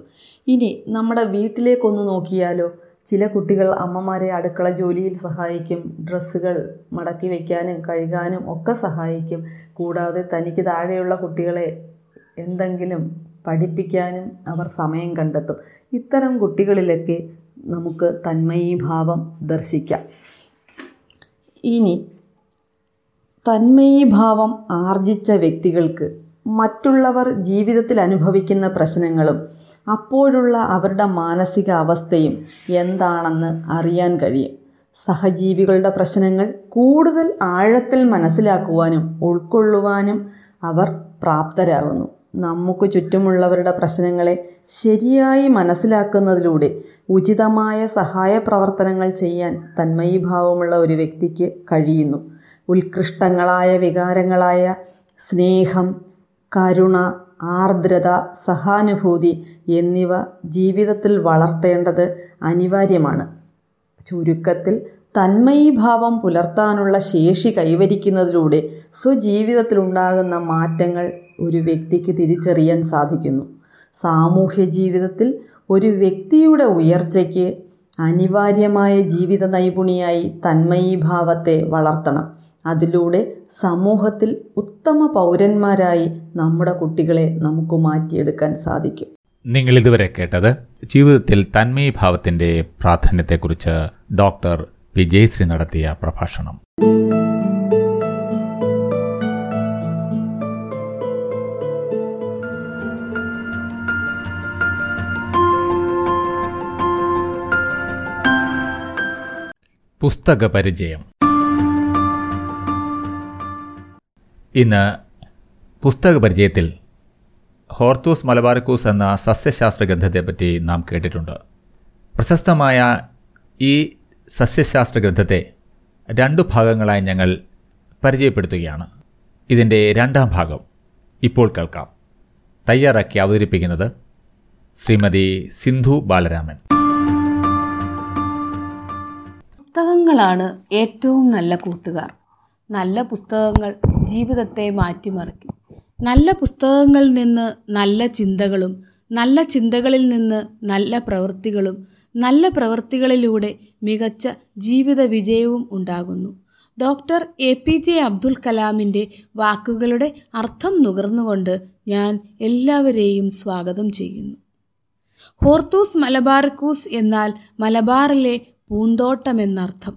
ഇനി നമ്മുടെ വീട്ടിലേക്കൊന്ന് നോക്കിയാലോ? ചില കുട്ടികൾ അമ്മമാരെ അടുക്കള ജോലിയിൽ സഹായിക്കും ഡ്രസ്സുകൾ മടക്കി വയ്ക്കാനും കഴുകാനും ഒക്കെ സഹായിക്കും. കൂടാതെ തനിക്ക് താഴെയുള്ള കുട്ടികളെ എന്തെങ്കിലും പഠിപ്പിക്കാനും അവർ സമയം കണ്ടെത്തും. ഇത്തരം കുട്ടികളിലൊക്കെ നമുക്ക് തന്മയീഭാവം ദർശിക്കാം. ഇനി തന്മയീഭാവം ആർജിച്ച വ്യക്തികൾക്ക് മറ്റുള്ളവർ ജീവിതത്തിൽ അനുഭവിക്കുന്ന പ്രശ്നങ്ങളും അപ്പോഴുള്ള അവരുടെ മാനസിക അവസ്ഥയും എന്താണെന്ന് അറിയാൻ കഴിയും. സഹജീവികളുടെ പ്രശ്നങ്ങൾ കൂടുതൽ ആഴത്തിൽ മനസ്സിലാക്കുവാനും ഉൾക്കൊള്ളുവാനും അവർ പ്രാപ്തരാകുന്നു. നമുക്ക് ചുറ്റുമുള്ളവരുടെ പ്രശ്നങ്ങളെ ശരിയായി മനസ്സിലാക്കുന്നതിലൂടെ ഉചിതമായ സഹായ പ്രവർത്തനങ്ങൾ ചെയ്യാൻ തന്മയീഭാവമുള്ള ഒരു വ്യക്തിക്ക് കഴിയുന്നു. ഉത്കൃഷ്ടങ്ങളായ വികാരങ്ങളായ സ്നേഹം കരുണ ആർദ്രത സഹാനുഭൂതി എന്നിവ ജീവിതത്തിൽ വളർത്തേണ്ടത് അനിവാര്യമാണ്. ചുരുക്കത്തിൽ തന്മയീഭാവം പുലർത്താനുള്ള ശേഷി കൈവരിക്കുന്നതിലൂടെ സ്വജീവിതത്തിലുണ്ടാകുന്ന മാറ്റങ്ങൾ ഒരു വ്യക്തിക്ക് തിരിച്ചറിയാൻ സാധിക്കുന്നു. സാമൂഹ്യ ജീവിതത്തിൽ ഒരു വ്യക്തിയുടെ ഉയർച്ചയ്ക്ക് അനിവാര്യമായ ജീവിത നൈപുണിയായി തന്മയീഭാവത്തെ വളർത്തണം. അതിലൂടെ സമൂഹത്തിൽ ഉത്തമ പൗരന്മാരായി നമ്മുടെ കുട്ടികളെ നമുക്ക് മാറ്റിയെടുക്കാൻ സാധിക്കും. നിങ്ങൾ ഇതുവരെ കേട്ടത് ജീവിതത്തിൽ തന്മയീഭാവത്തിന്റെ പ്രാധാന്യത്തെക്കുറിച്ച് ഡോക്ടർ വിജയശ്രീ നടത്തിയ പ്രഭാഷണം. പുസ്തക പരിചയം. ഇന്ന് പുസ്തക പരിചയത്തിൽ ഹോർത്തൂസ് മലബാർക്കൂസ് എന്ന സസ്യശാസ്ത്ര ഗ്രന്ഥത്തെപ്പറ്റി നാം കേട്ടിട്ടുണ്ട്. പ്രശസ്തമായ ഈ സസ്യശാസ്ത്ര ഗ്രന്ഥത്തെ രണ്ടു ഭാഗങ്ങളായി ഞങ്ങൾ പരിചയപ്പെടുത്തുകയാണ്. ഇതിന്റെ രണ്ടാം ഭാഗം ഇപ്പോൾ കേൾക്കാം. തയ്യാറാക്കി അവതരിപ്പിക്കുന്നത് ശ്രീമതി സിന്ധു ബാലരാമൻ. പുസ്തകങ്ങളാണ് ഏറ്റവും നല്ല കൂട്ടുകാർ. നല്ല പുസ്തകങ്ങൾ ജീവിതത്തെ മാറ്റിമറിക്കും. നല്ല പുസ്തകങ്ങളിൽ നിന്ന് നല്ല ചിന്തകളും നല്ല ചിന്തകളിൽ നിന്ന് നല്ല പ്രവൃത്തികളും നല്ല പ്രവൃത്തികളിലൂടെ മികച്ച ജീവിത വിജയവും ഉണ്ടാകുന്നു. Doctor A P J Abdul കലാമിന്റെ വാക്കുകളുടെ അർത്ഥം നുകർന്നുകൊണ്ട് ഞാൻ എല്ലാവരെയും സ്വാഗതം ചെയ്യുന്നു. ഹോർത്തൂസ് മലബാർക്കൂസ് എന്നാൽ മലബാറിലെ പൂന്തോട്ടം എന്നർത്ഥം.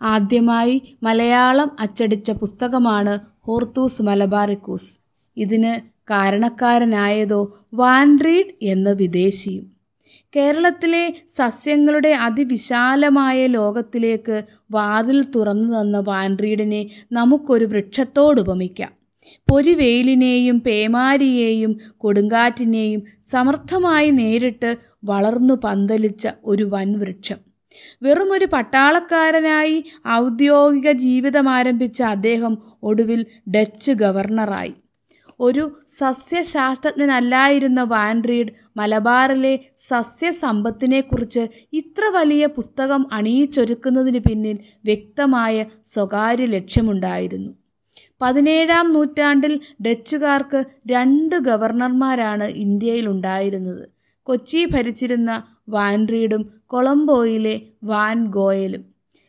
ആദ്യമായി മലയാളം അച്ചടിച്ച പുസ്തകമാണ് ഹോർത്തൂസ് മലബാറിക്കൂസ്. ഇതിന് കാരണക്കാരനായതോ വാൻഡ്രീഡ് എന്ന വിദേശിയും. കേരളത്തിലെ സസ്യങ്ങളുടെ അതിവിശാലമായ ലോകത്തിലേക്ക് വാതിൽ തുറന്നു തന്ന വാൻറീഡിനെ നമുക്കൊരു വൃക്ഷത്തോടുപമിക്കാം പൊരിവെയിലിനെയും പേമാരിയെയും കൊടുങ്കാറ്റിനെയും സമർത്ഥമായി നേരിട്ട് വളർന്നു പന്തലിച്ച ഒരു വൻവൃക്ഷം. വെറുമൊരു പട്ടാളക്കാരനായി ഔദ്യോഗിക ജീവിതം ആരംഭിച്ച അദ്ദേഹം ഒടുവിൽ ഡച്ച് ഗവർണറായി. ഒരു സസ്യശാസ്ത്രജ്ഞനല്ലായിരുന്ന വാൻറീഡ് മലബാറിലെ സസ്യസമ്പത്തിനെക്കുറിച്ച് ഇത്ര വലിയ പുസ്തകം അണിയിച്ചൊരുക്കുന്നതിന് പിന്നിൽ വ്യക്തമായ സ്വകാര്യ ലക്ഷ്യമുണ്ടായിരുന്നു. പതിനേഴാം നൂറ്റാണ്ടിൽ ഡച്ചുകാർക്ക് രണ്ട് ഗവർണർമാരാണ് ഇന്ത്യയിൽ ഉണ്ടായിരുന്നത് കൊച്ചി ഭരിച്ചിരുന്ന വാൻറീഡും കൊളംബോയിലെ വാൻ ഗോയലും.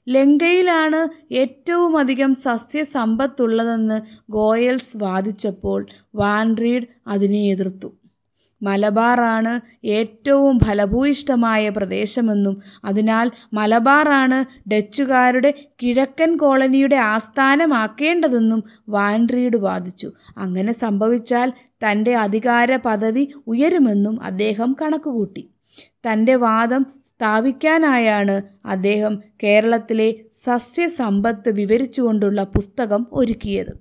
ലങ്കയിലാണ് ഏറ്റവുമധികം സസ്യസമ്പത്തുള്ളതെന്ന് ഗോയൽസ് വാദിച്ചപ്പോൾ വാൻറീഡ് അതിനെ എതിർത്തു. മലബാറാണ് ഏറ്റവും ഫലഭൂയിഷ്ടമായ പ്രദേശമെന്നും അതിനാൽ മലബാറാണ് ഡച്ചുകാരുടെ കിഴക്കൻ കോളനിയുടെ ആസ്ഥാനമാക്കേണ്ടതെന്നും വാൻറീഡ് വാദിച്ചു. അങ്ങനെ സംഭവിച്ചാൽ തന്റെ അധികാര പദവി ഉയരുമെന്നും അദ്ദേഹം കണക്കുകൂട്ടി. തന്റെ വാദം സ്ഥാപിക്കാനായാണ് അദ്ദേഹം കേരളത്തിലെ സസ്യസമ്പത്ത് വിവരിച്ചുകൊണ്ടുള്ള പുസ്തകം ഒരുക്കിയത്.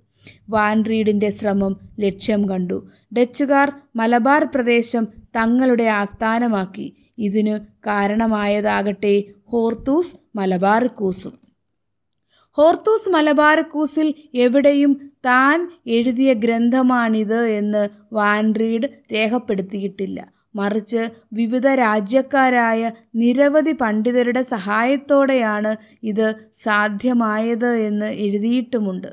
വാൻറീഡിന്റെ ശ്രമം ലക്ഷ്യം കണ്ടു. ഡച്ചുകാർ മലബാർ പ്രദേശം തങ്ങളുടെ ആസ്ഥാനമാക്കി. ഇതിനു കാരണമായതാകട്ടെ ഹോർത്തൂസ് മലബാർക്കൂസും. ഹോർത്തൂസ് മലബാർക്കൂസിൽ എവിടെയും താൻ എഴുതിയ ഗ്രന്ഥമാണിത് എന്ന് വാൻറീഡ് രേഖപ്പെടുത്തിയിട്ടില്ല. മറിച്ച് വിവിധ രാജ്യക്കാരായ നിരവധി പണ്ഡിതരുടെ സഹായത്തോടെയാണ് ഇത് സാധ്യമായത് എന്ന് എഴുതിയിട്ടുമുണ്ട്.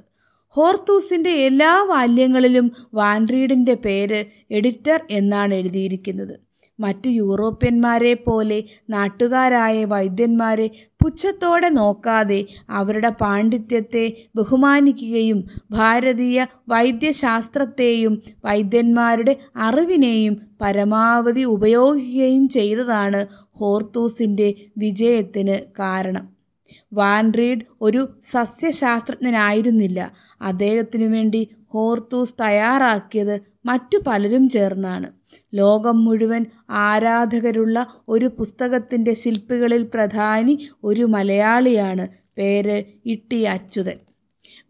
ഹോർത്തൂസിന്റെ എല്ലാ വാല്യങ്ങളിലും വാൻറീഡിന്റെ പേര് എഡിറ്റർ എന്നാണ് എഴുതിയിരിക്കുന്നത്. മറ്റു യൂറോപ്യന്മാരെ പോലെ നാട്ടുകാരായ വൈദ്യന്മാരെ പുച്ഛത്തോടെ നോക്കാതെ അവരുടെ പാണ്ഡിത്യത്തെ ബഹുമാനിക്കുകയും ഭാരതീയ വൈദ്യശാസ്ത്രത്തെയും വൈദ്യന്മാരുടെ അറിവിനെയും പരമാവധി ഉപയോഗിക്കുകയും ചെയ്തതാണ് ഹോർത്തൂസിന്റെ വിജയത്തിന് കാരണം. വാൻ റീഡ് ഒരു സസ്യശാസ്ത്രജ്ഞനായിരുന്നില്ല. അദ്ദേഹത്തിനു വേണ്ടി ഹോർത്തൂസ് തയ്യാറാക്കിയത് മറ്റു പലരും ചേർന്നാണ്. ലോകം മുഴുവൻ ആരാധകരുള്ള ഒരു പുസ്തകത്തിന്റെ ശില്പികളിൽ പ്രധാനി ഒരു മലയാളിയാണ് പേര് ഇട്ടി അച്യുതൻ.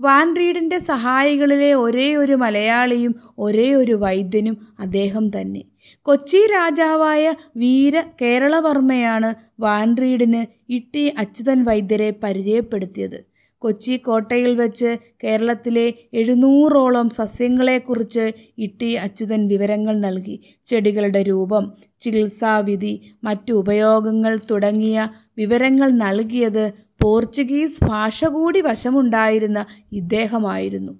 വാൻറീഡിന്റെ സഹായികളിലെ ഒരേ ഒരു മലയാളിയും ഒരേ ഒരു വൈദ്യനും അദ്ദേഹം തന്നെ. കൊച്ചി രാജാവായ വീര കേരളവർമ്മയാണ് വാൻറീഡിന് ഇട്ടി അച്യുതൻ വൈദ്യരെ പരിചയപ്പെടുത്തിയത്. കൊച്ചി കോട്ടയിൽ വെച്ച് കേരളത്തിലെ എഴുന്നൂറോളം സസ്യങ്ങളെക്കുറിച്ച് ഇട്ടി അച്യുതൻ വിവരങ്ങൾ നൽകി. ചെടികളുടെ രൂപം ചികിത്സാവിധി മറ്റു ഉപയോഗങ്ങൾ തുടങ്ങിയ വിവരങ്ങൾ നൽകിയത് പോർച്ചുഗീസ് ഭാഷ കൂടി വശമുണ്ടായിരുന്ന ഇദ്ദേഹമായിരുന്നു.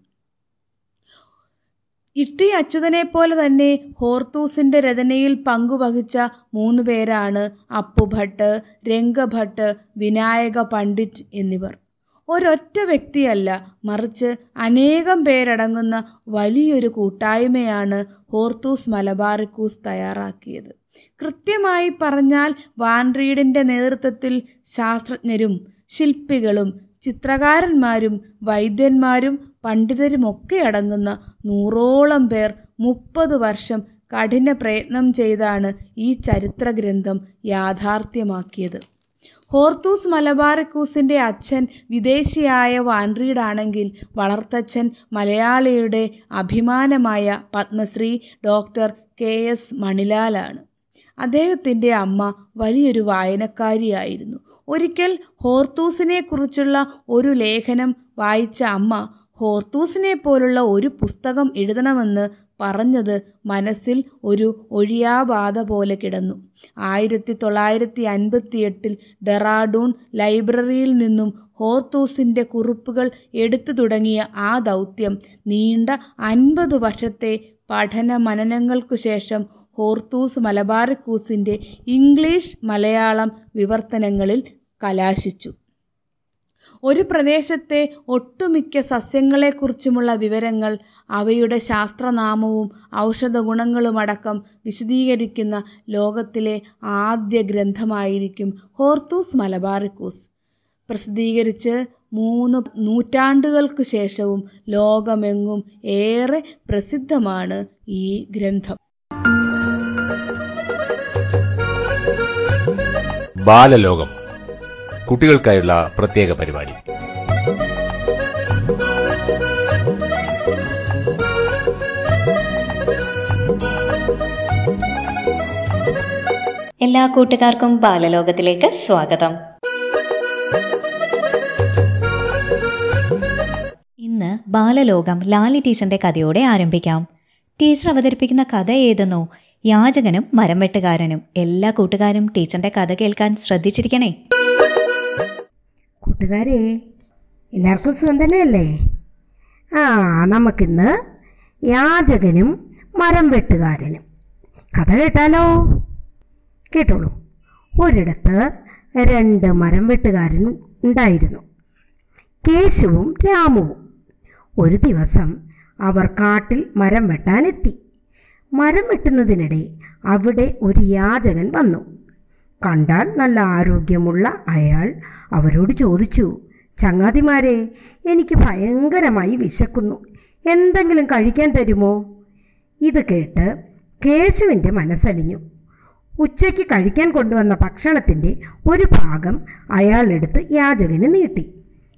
ഇട്ടി അച്യുതനെ പോലെ തന്നെ ഹോർത്തൂസിന്റെ രചനയിൽ പങ്കുവഹിച്ച മൂന്ന് പേരാണ് അപ്പുഭട്ട് രംഗഭട്ട് വിനായക പണ്ഡിറ്റ് എന്നിവർ. ഒരൊറ്റ വ്യക്തിയല്ല മറിച്ച് അനേകം പേരടങ്ങുന്ന വലിയൊരു കൂട്ടായ്മയാണ് ഹോർത്തൂസ് മലബാറിക്കൂസ് തയ്യാറാക്കിയത്. കൃത്യമായി പറഞ്ഞാൽ വാൻറീഡിന്റെ നേതൃത്വത്തിൽ ശാസ്ത്രജ്ഞരും ശില്പികളും ചിത്രകാരന്മാരും വൈദ്യന്മാരും പണ്ഡിതരുമൊക്കെ അടങ്ങുന്ന നൂറോളം പേർ മുപ്പത് വർഷം കഠിന പ്രയത്നം ചെയ്താണ് ഈ ചരിത്രഗ്രന്ഥം യാഥാർത്ഥ്യമാക്കിയത്. ഹോർത്തൂസ് മലബാറക്കൂസിന്റെ അച്ഛൻ വിദേശിയായ വാൻറീഡാണെങ്കിൽ വളർത്തച്ഛൻ മലയാളിയുടെ അഭിമാനമായ പത്മശ്രീ ഡോക്ടർ കെ എസ് മണിലാലാണ്. അദ്ദേഹത്തിന്റെ അമ്മ വലിയൊരു വായനക്കാരിയായിരുന്നു. ഒരിക്കൽ ഹോർത്തൂസിനെ കുറിച്ചുള്ള ഒരു ലേഖനം വായിച്ച അമ്മ ഹോർത്തൂസിനെ പോലുള്ള ഒരു പുസ്തകം എഴുതണമെന്ന് പറഞ്ഞത് മനസ്സിൽ ഒരു ഒഴിയാബാധ പോലെ കിടന്നു. ആയിരത്തി തൊള്ളായിരത്തി അൻപത്തിയെട്ടിൽ ഡെറാഡൂൺ ലൈബ്രറിയിൽ നിന്നും ഹോർത്തൂസിന്റെ കുറിപ്പുകൾ എടുത്തു തുടങ്ങിയ ആ ദൗത്യം നീണ്ട അൻപത് വർഷത്തെ പഠന മനനങ്ങൾക്കു ശേഷം ഹോർത്തൂസ് മലബാറിക്കൂസിന്റെ ഇംഗ്ലീഷ് മലയാളം വിവർത്തനങ്ങളിൽ കലാശിച്ചു. ഒരു പ്രദേശത്തെ ഒട്ടുമിക്ക സസ്യങ്ങളെക്കുറിച്ചുമുള്ള വിവരങ്ങൾ അവയുടെ ശാസ്ത്രനാമവും ഔഷധ ഗുണങ്ങളുമടക്കം വിശദീകരിക്കുന്ന ലോകത്തിലെ ആദ്യ ഗ്രന്ഥമായിരിക്കും ഹോർത്തൂസ് മലബാറിക്കൂസ്. പ്രസിദ്ധീകരിച്ച് മൂന്ന് നൂറ്റാണ്ടുകൾക്ക് ശേഷവും ലോകമെങ്ങും ഏറെ പ്രസിദ്ധമാണ് ഈ ഗ്രന്ഥം. ബാലലോകം. കുട്ടികൾക്കായുള്ള പ്രത്യേക പരിപാടി. എല്ലാ കൂട്ടുകാർക്കും ബാലലോകത്തിലേക്ക് സ്വാഗതം. ഇന്ന് ബാലലോകം ലാലി ടീച്ചറിന്റെ കഥയോടെ ആരംഭിക്കാം. ടീച്ചർ അവതരിപ്പിക്കുന്ന കഥ ഏതെന്നോ യാചകനും മരം വെട്ടുകാരനും. എല്ലാ കൂട്ടുകാരും ടീച്ചറിന്റെ കഥ കേൾക്കാൻ ശ്രദ്ധിച്ചിരിക്കണേ. കൂട്ടുകാരെ എല്ലാവർക്കും സുഖം തന്നെയല്ലേ? ആ നമുക്കിന്ന് യാചകനും മരം വെട്ടുകാരനും. കഥ കേട്ടാലോ? കേട്ടോളൂ. ഒരിടത്ത് രണ്ട് മരം വെട്ടുകാരൻ ഉണ്ടായിരുന്നു. കേശുവും രാമുവും. ഒരു ദിവസം അവർ കാട്ടിൽ മരം വെട്ടാനെത്തി. മരം വെട്ടുന്നതിനിടെ അവിടെ ഒരു യാചകൻ വന്നു. കണ്ടാൽ നല്ല ആരോഗ്യമുള്ള അയാൾ അവരോട് ചോദിച്ചു ചങ്ങാതിമാരെ എനിക്ക് ഭയങ്കരമായി വിശക്കുന്നു. എന്തെങ്കിലും കഴിക്കാൻ തരുമോ? ഇത് കേട്ട് കേശുവിന്റെ മനസ്സലിഞ്ഞു. ഉച്ചയ്ക്ക് കഴിക്കാൻ കൊണ്ടുവന്ന ഭക്ഷണത്തിന്റെ ഒരു ഭാഗം അയാളെടുത്ത് യാചകന് നീട്ടി.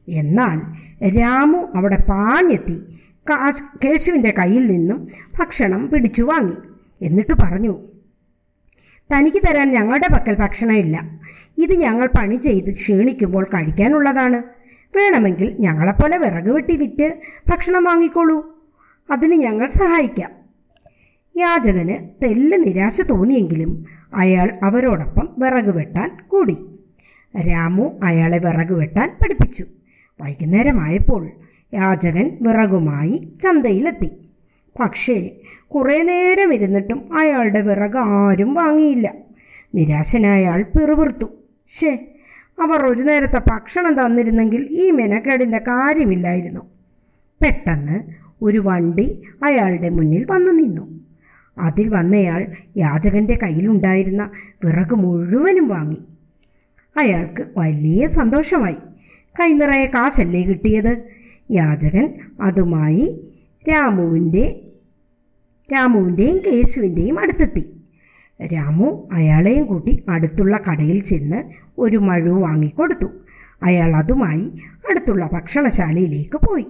എന്നാൽ രാമു അവിടെ പാഞ്ഞെത്തി കാശ് കേശുവിന്റെ കയ്യിൽ നിന്നും ഭക്ഷണം പിടിച്ചു വാങ്ങി. എന്നിട്ട് പറഞ്ഞു തനിക്ക് തരാൻ ഞങ്ങളുടെ പക്കൽ ഭക്ഷണമില്ല ഇത് ഞങ്ങൾ പണി ചെയ്ത് ക്ഷീണിക്കുമ്പോൾ കഴിക്കാനുള്ളതാണ്. വേണമെങ്കിൽ ഞങ്ങളെപ്പോലെ വിറക് വെട്ടി വിറ്റ് ഭക്ഷണം വാങ്ങിക്കോളൂ. അതിന് ഞങ്ങൾ സഹായിക്കാം. യാചകന് തെല്ല് നിരാശ തോന്നിയെങ്കിലും അയാൾ അവരോടൊപ്പം വിറക് വെട്ടാൻ കൂടി. രാമു അയാളെ വിറക് വെട്ടാൻ പഠിപ്പിച്ചു. വൈകുന്നേരമായപ്പോൾ യാചകൻ വിറകുമായി ചന്തയിലെത്തി. പക്ഷേ കുറേ നേരം ഇരുന്നിട്ടും അയാളുടെ വിറക് ആരും വാങ്ങിയില്ല. നിരാശനായ ആൾ പിറുപിറുത്തു. ശേ അവർ ഒരു നേരത്തെ ഭക്ഷണം തന്നിരുന്നെങ്കിൽ ഈ മെനക്കേടിന്റെ കാര്യമില്ലായിരുന്നു. പെട്ടെന്ന് ഒരു വണ്ടി അയാളുടെ മുന്നിൽ വന്നു നിന്നു. അതിൽ വന്നയാൾ യാചകന്റെ കയ്യിലുണ്ടായിരുന്ന വിറക് മുഴുവനും വാങ്ങി. അയാൾക്ക് വലിയ സന്തോഷമായി. കൈനിറയെ കാശല്ലേ കിട്ടിയത്? യാചകൻ അതുമായി രാമുവിന്റെ രാമുവിന്റെയും കേശുവിന്റെയും അടുത്തെത്തി. രാമു അയാളെയും കൂട്ടി അടുത്തുള്ള കടയിൽ ചെന്ന് ഒരു മഴു വാങ്ങിക്കൊടുത്തു. അയാൾ അതുമായി അടുത്തുള്ള ഭക്ഷണശാലയിലേക്ക് പോയി.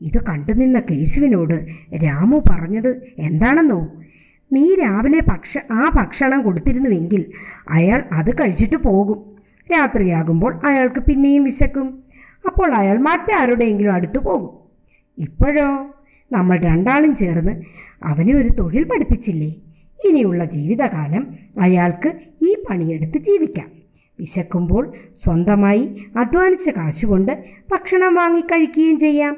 ഇത് കണ്ടുനിന്ന കേശുവിനോട് രാമു പറഞ്ഞത് എന്താണെന്നോ? നീ രാവിലെ ഭക്ഷ ആ ഭക്ഷണം കൊടുത്തിരുന്നുവെങ്കിൽ അയാൾ അത് കഴിച്ചിട്ട് പോകും. രാത്രിയാകുമ്പോൾ അയാൾക്ക് പിന്നെയും വിശക്കും. അപ്പോൾ അയാൾ മറ്റാരുടെയെങ്കിലും അടുത്തു പോകും. ഇപ്പോഴോ? നമ്മൾ രണ്ടാളും ചേർന്ന് അവനെ ഒരു തൊഴിൽ പഠിപ്പിച്ചില്ലേ? ഇനിയുള്ള ജീവിതകാലം അയാൾക്ക് ഈ പണിയെടുത്ത് ജീവിക്കാം. വിശക്കുമ്പോൾ സ്വന്തമായി അധ്വാനിച്ച കാശുകൊണ്ട് ഭക്ഷണം വാങ്ങി കഴിക്കുകയും ചെയ്യാം.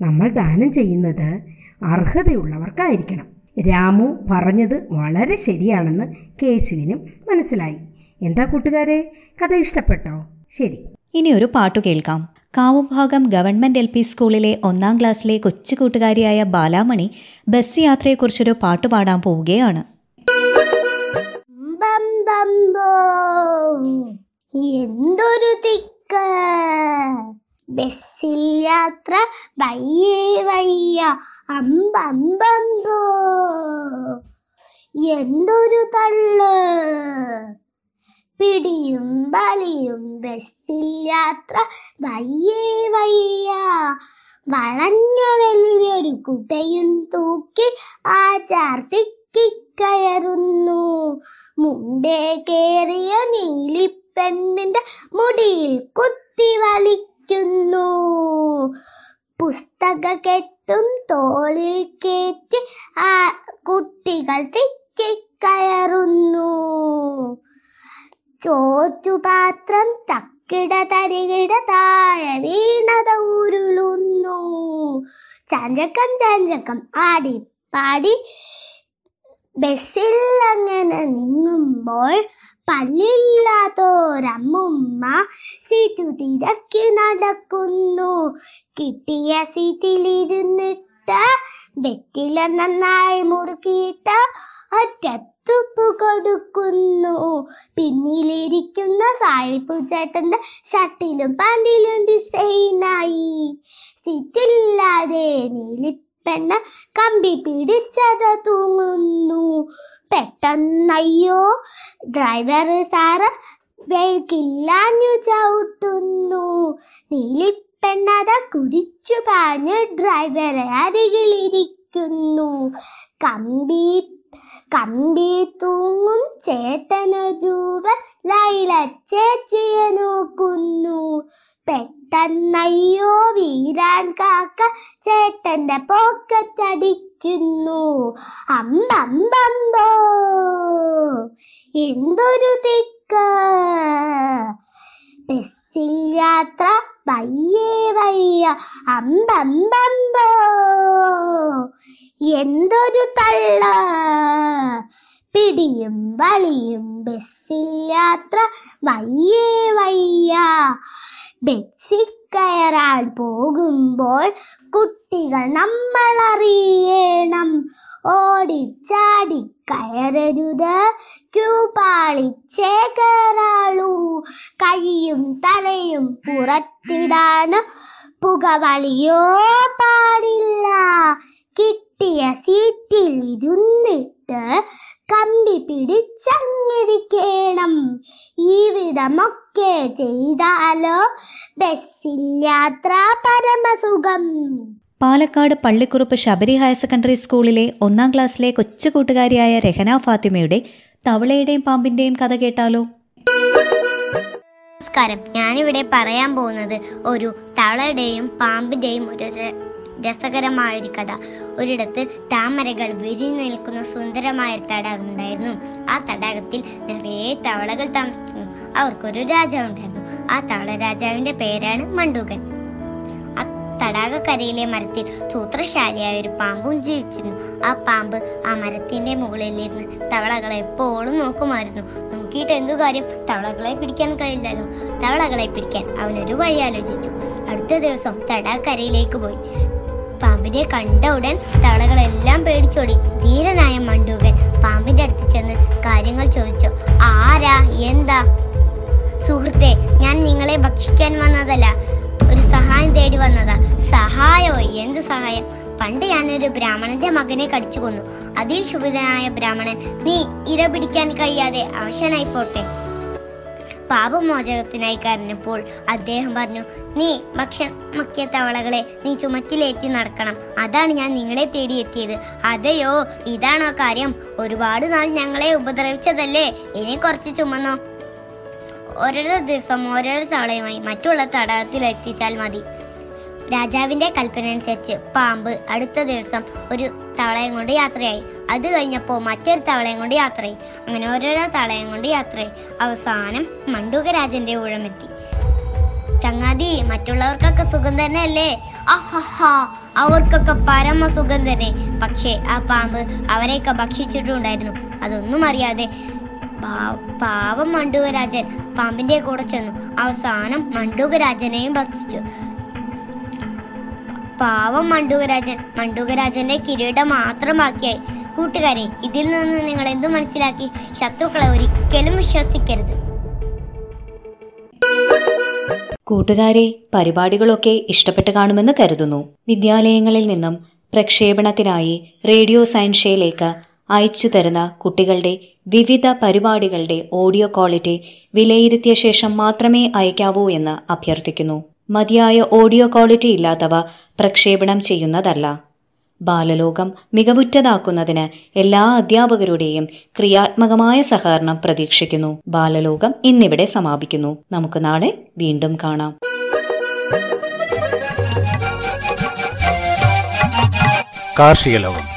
നമ്മൾ ദാനം ചെയ്യുന്നത് അർഹതയുള്ളവർക്കായിരിക്കണം. രാമു പറഞ്ഞത് വളരെ ശരിയാണെന്ന് കേശുവിനും മനസ്സിലായി. എന്താ കൂട്ടുകാരെ? കഥ ഇഷ്ടപ്പെട്ടോ? ശരി. ഇനി ഒരു പാട്ട് കേൾക്കാം. കാവുഭാഗം ഗവൺമെന്റ് എൽ പി സ്കൂളിലെ ഒന്നാം ക്ലാസ്സിലെ കൊച്ചു കൂട്ടുകാരിയായ ബാലാമണി ബസ് യാത്രയെക്കുറിച്ചൊരു പാട്ട് പാടാൻ പോവുകയാണ്. എന്തൊരു തിക്ക്. ബസ്സിൽ യാത്ര വയ്യേ വയ്യ. അമ്പമ്പമ്പോ എന്തൊരു തള്ള്. പിടിയും ബലിയും ബസ്സിൽ യാത്ര. വയ്യേ വയ്യ. വളഞ്ഞ വലിയൊരു കുട്ടയും തൂക്കി ആ ചാർത്തിക്കയറുന്നു മുമ്പേ കേറിയ നീലിപ്പെണ്ണിന്റെ മുടിയിൽ കുത്തി വലിക്കുന്നു. പുസ്തക കെട്ടും തോളിൽ കയറ്റി ആ കുട്ടികൾ തിക്കിക്കയറുന്നു ചോറ്റുപാത്രം തക്കിട തരികിട താഴെ വീണത ഉരുളുന്നു. ചഞ്ചക്കം ചഞ്ചക്കം ആടി പാടി. ബസ്സിൽ അങ്ങനെ നീങ്ങുമ്പോൾ പല്ലില്ലാത്തോരമ്മുമ്മ സീറ്റു തിരക്കി നടക്കുന്നു. കിട്ടിയ സീറ്റിലിരുന്നിട്ട് വെറ്റില നന്നായി മുറുക്കിയിട്ട് അറ്റത്തുപ്പ് കൊടുക്കുന്നു. പിന്നിലിരിക്കുന്ന സായിപ്പു ചേട്ടന്റെ ഷർട്ടിലും പാൻറിലും ഡിസൈനായി സിറ്റില്ലാതെ നീലിപ്പെണ്ണ കമ്പി പിടിച്ചത് തൂങ്ങുന്നു. പെട്ടെന്നയ്യോ ഡ്രൈവർ സാറ് വെഴുക്കില്ലാഞ്ഞു ചവിട്ടുന്നു. നീലിപ്പെണ്ണത കുരിച്ചു പാഞ്ഞ് ഡ്രൈവറെ അരികിലിരിക്കുന്നു. കമ്പി കമ്പി തൂങ്ങും ചേട്ടന് ജൂവൻ ലൈല ചേച്ചിയെ നോക്കുന്നു. പെട്ടെന്നയ്യോ വീരാൻ കാക്ക ചേട്ടന്റെ പോക്കറ്റടിക്കുന്നു അമ്പമ്പമ്പോ. എന്തൊരു തിക്ക്. ബസ്സിൽ യാത്ര വയ്യേ എന്തൊരു തള്ള. പിടിയും വലിയും ബസ്സിൽ യാത്ര വയ്യേ വയ്യ. ബസ്സിൽ കയറാൻ പോകുമ്പോൾ കുട്ടികൾ നമ്മൾ അറിയണം ഓടിച്ചാടി കയറരുത് ക്യൂ പാളിച്ചേ കയറാളൂ കൈയും തലയും പുറത്തിടാന് പുകവലിയോ പാടില്ല. കിട്ടിയ സീറ്റിൽ ഇരുന്നിട്ട് കമ്പി പിടിച്ചങ്ങിരിക്കണം. ഈ വിധമൊക്കെ ചെയ്താലോ ബസ്സിൽ യാത്ര പരമസുഖം. പാലക്കാട് പള്ളിക്കുറുപ്പ് ശബരി ഹയർ സെക്കൻഡറി സ്കൂളിലെ ഒന്നാം ക്ലാസ്സിലെ കൊച്ചു കൂട്ടുകാരിയായ രഹന ഫാത്തിമയുടെ തവളയുടെയും പാമ്പിന്റെയും കഥ കേട്ടാലോ? നമസ്കാരം. ഞാനിവിടെ പറയാൻ പോകുന്നത് ഒരു തവളയുടെയും പാമ്പിന്റെയും ഒരു രസകരമായൊരു കഥ. ഒരിടത്ത് താമരകൾ വിരിഞ്ഞു നിൽക്കുന്ന സുന്ദരമായ തടാകം ഉണ്ടായിരുന്നു ആ തടാകത്തിൽ നിറയെ തവളകൾ താമസിച്ചിരുന്നു. അവർക്കൊരു രാജാവുണ്ടായിരുന്നു. ആ തവള രാജാവിന്റെ പേരാണ് മണ്ടൂകൻ. തടാകക്കരയിലെ മരത്തിൽ സൂത്രശാലിയായ ഒരു പാമ്പും ജീവിച്ചിരുന്നു. ആ പാമ്പ് ആ മരത്തിന്റെ മുകളിലിരുന്ന് തവളകളെ എപ്പോഴും നോക്കുമായിരുന്നു. നോക്കിയിട്ട് എന്തു കാര്യം? തവളകളെ പിടിക്കാൻ കഴിയില്ലല്ലോ. തവളകളെ പിടിക്കാൻ അവനൊരു വഴി ആലോചിച്ചു. അടുത്ത ദിവസം തടാകരയിലേക്ക് പോയി. പാമ്പിനെ കണ്ട ഉടൻ തവളകളെല്ലാം പേടിച്ചോടി. ധീരനായ മണ്ടൂകൻ പാമ്പിന്റെ അടുത്ത് ചെന്ന് കാര്യങ്ങൾ ചോദിച്ചു. ആരാ? എന്താ? സുഹൃത്തെ ഞാൻ നിങ്ങളെ ഭക്ഷിക്കാൻ വന്നതല്ല. ഒരു സഹായം തേടി വന്നതാ. സഹായോ എന്ത് സഹായം? പണ്ട് ഞാനൊരു ബ്രാഹ്മണന്റെ മകനെ കടിച്ചു കൊന്നു. അതിൽ ശുഭിതനായ ബ്രാഹ്മണൻ നീ ഇര പിടിക്കാൻ കഴിയാതെ അവശനായി പോട്ടെ. പാപമോചകത്തിനായി കരഞ്ഞപ്പോൾ അദ്ദേഹം പറഞ്ഞു നീ ഭക്ഷണമക്കിയ തവളകളെ നീ ചുമറ്റിലേറ്റി നടക്കണം. അതാണ് ഞാൻ നിങ്ങളെ തേടി എത്തിയത് അതെയോ? ഇതാണോ കാര്യം? ഒരുപാട് നാൾ ഞങ്ങളെ ഉപദ്രവിച്ചതല്ലേ? ഇനി കുറച്ച് ചുമന്നോ? ഓരോരോ ദിവസം ഓരോരോ തവളയുമായി മറ്റുള്ള തടാകത്തിൽ എത്തിച്ചാൽ മതി. രാജാവിന്റെ കൽപ്പന അനുസരിച്ച് പാമ്പ് അടുത്ത ദിവസം ഒരു തവളയും കൊണ്ട് യാത്രയായി. അത് കഴിഞ്ഞപ്പോൾ മറ്റൊരു തവളയും കൊണ്ട് യാത്രയായി. അങ്ങനെ ഓരോരോ തവളയും കൊണ്ട് യാത്രയായി. അവസാനം മണ്ടൂകരാജന്റെ ഊഴമെത്തി. ചങ്ങാതി മറ്റുള്ളവർക്കൊക്കെ സുഖം തന്നെ അല്ലേ അഹഹാ അവർക്കൊക്കെ പരമ സുഖം തന്നെ. പക്ഷേ ആ പാമ്പ് അവരെയൊക്കെ ഭക്ഷിച്ചിട്ടുണ്ടായിരുന്നു. അതൊന്നും അറിയാതെ പാവം മണ്ടൂകരാജൻ പാമ്പിന്റെ കൂടെ ചെന്നു. അവസാനം മണ്ടൂകരാജനെയും ഭക്ഷിച്ചു. പാവം മണ്ടൂകരാജൻ മണ്ടൂകരാജന്റെ കിരീടം മാത്രമാക്കിയായി കൂട്ടുകാരെ ഇതിൽ നിന്ന് നിങ്ങൾ എന്ത് മനസ്സിലാക്കി? ശത്രുക്കളെ ഒരിക്കലും വിശ്വസിക്കരുത്. കൂട്ടുകാരെ പരിപാടികളൊക്കെ ഇഷ്ടപ്പെട്ട് കാണുമെന്ന് കരുതുന്നു. വിദ്യാലയങ്ങളിൽ നിന്നും പ്രക്ഷേപണത്തിനായി റേഡിയോ സയൻഷയിലേക്ക് അയച്ചു തരുന്ന കുട്ടികളുടെ വിവിധ പരിപാടികളുടെ ഓഡിയോ ക്വാളിറ്റി വിലയിരുത്തിയ ശേഷം മാത്രമേ അയക്കാവൂ എന്ന് അഭ്യർത്ഥിക്കുന്നു. മതിയായ ഓഡിയോ ക്വാളിറ്റി ഇല്ലാത്തവ പ്രക്ഷേപണം ചെയ്യുന്നതല്ല. ബാലലോകം മികവുറ്റതാക്കുന്നതിന് എല്ലാ അധ്യാപകരുടെയും ക്രിയാത്മകമായ സഹകരണം പ്രതീക്ഷിക്കുന്നു. ബാലലോകം ഇന്നിവിടെ സമാപിക്കുന്നു. നമുക്ക് നാളെ വീണ്ടും കാണാം. കാർഷിക ലോകം.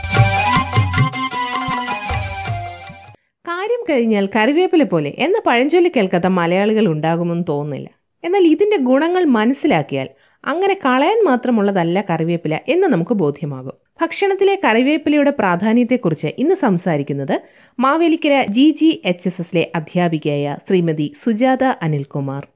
കഴിഞ്ഞാൽ കറിവേപ്പില പോലെ എന്ന പഴഞ്ചൊല്ലി കേൾക്കാത്ത മലയാളികൾ ഉണ്ടാകുമെന്ന് തോന്നുന്നില്ല. എന്നാൽ ഇതിന്റെ ഗുണങ്ങൾ മനസ്സിലാക്കിയാൽ അങ്ങനെ കളയാൻ മാത്രമുള്ളതല്ല കറിവേപ്പില എന്ന് നമുക്ക് ബോധ്യമാകും. ഭക്ഷണത്തിലെ കറിവേപ്പിലയുടെ പ്രാധാന്യത്തെക്കുറിച്ച് ഇന്ന് സംസാരിക്കുന്നത് Mavelikkara G G H S എസിലെ അധ്യാപികയായ ശ്രീമതി സുജാത അനിൽകുമാർ.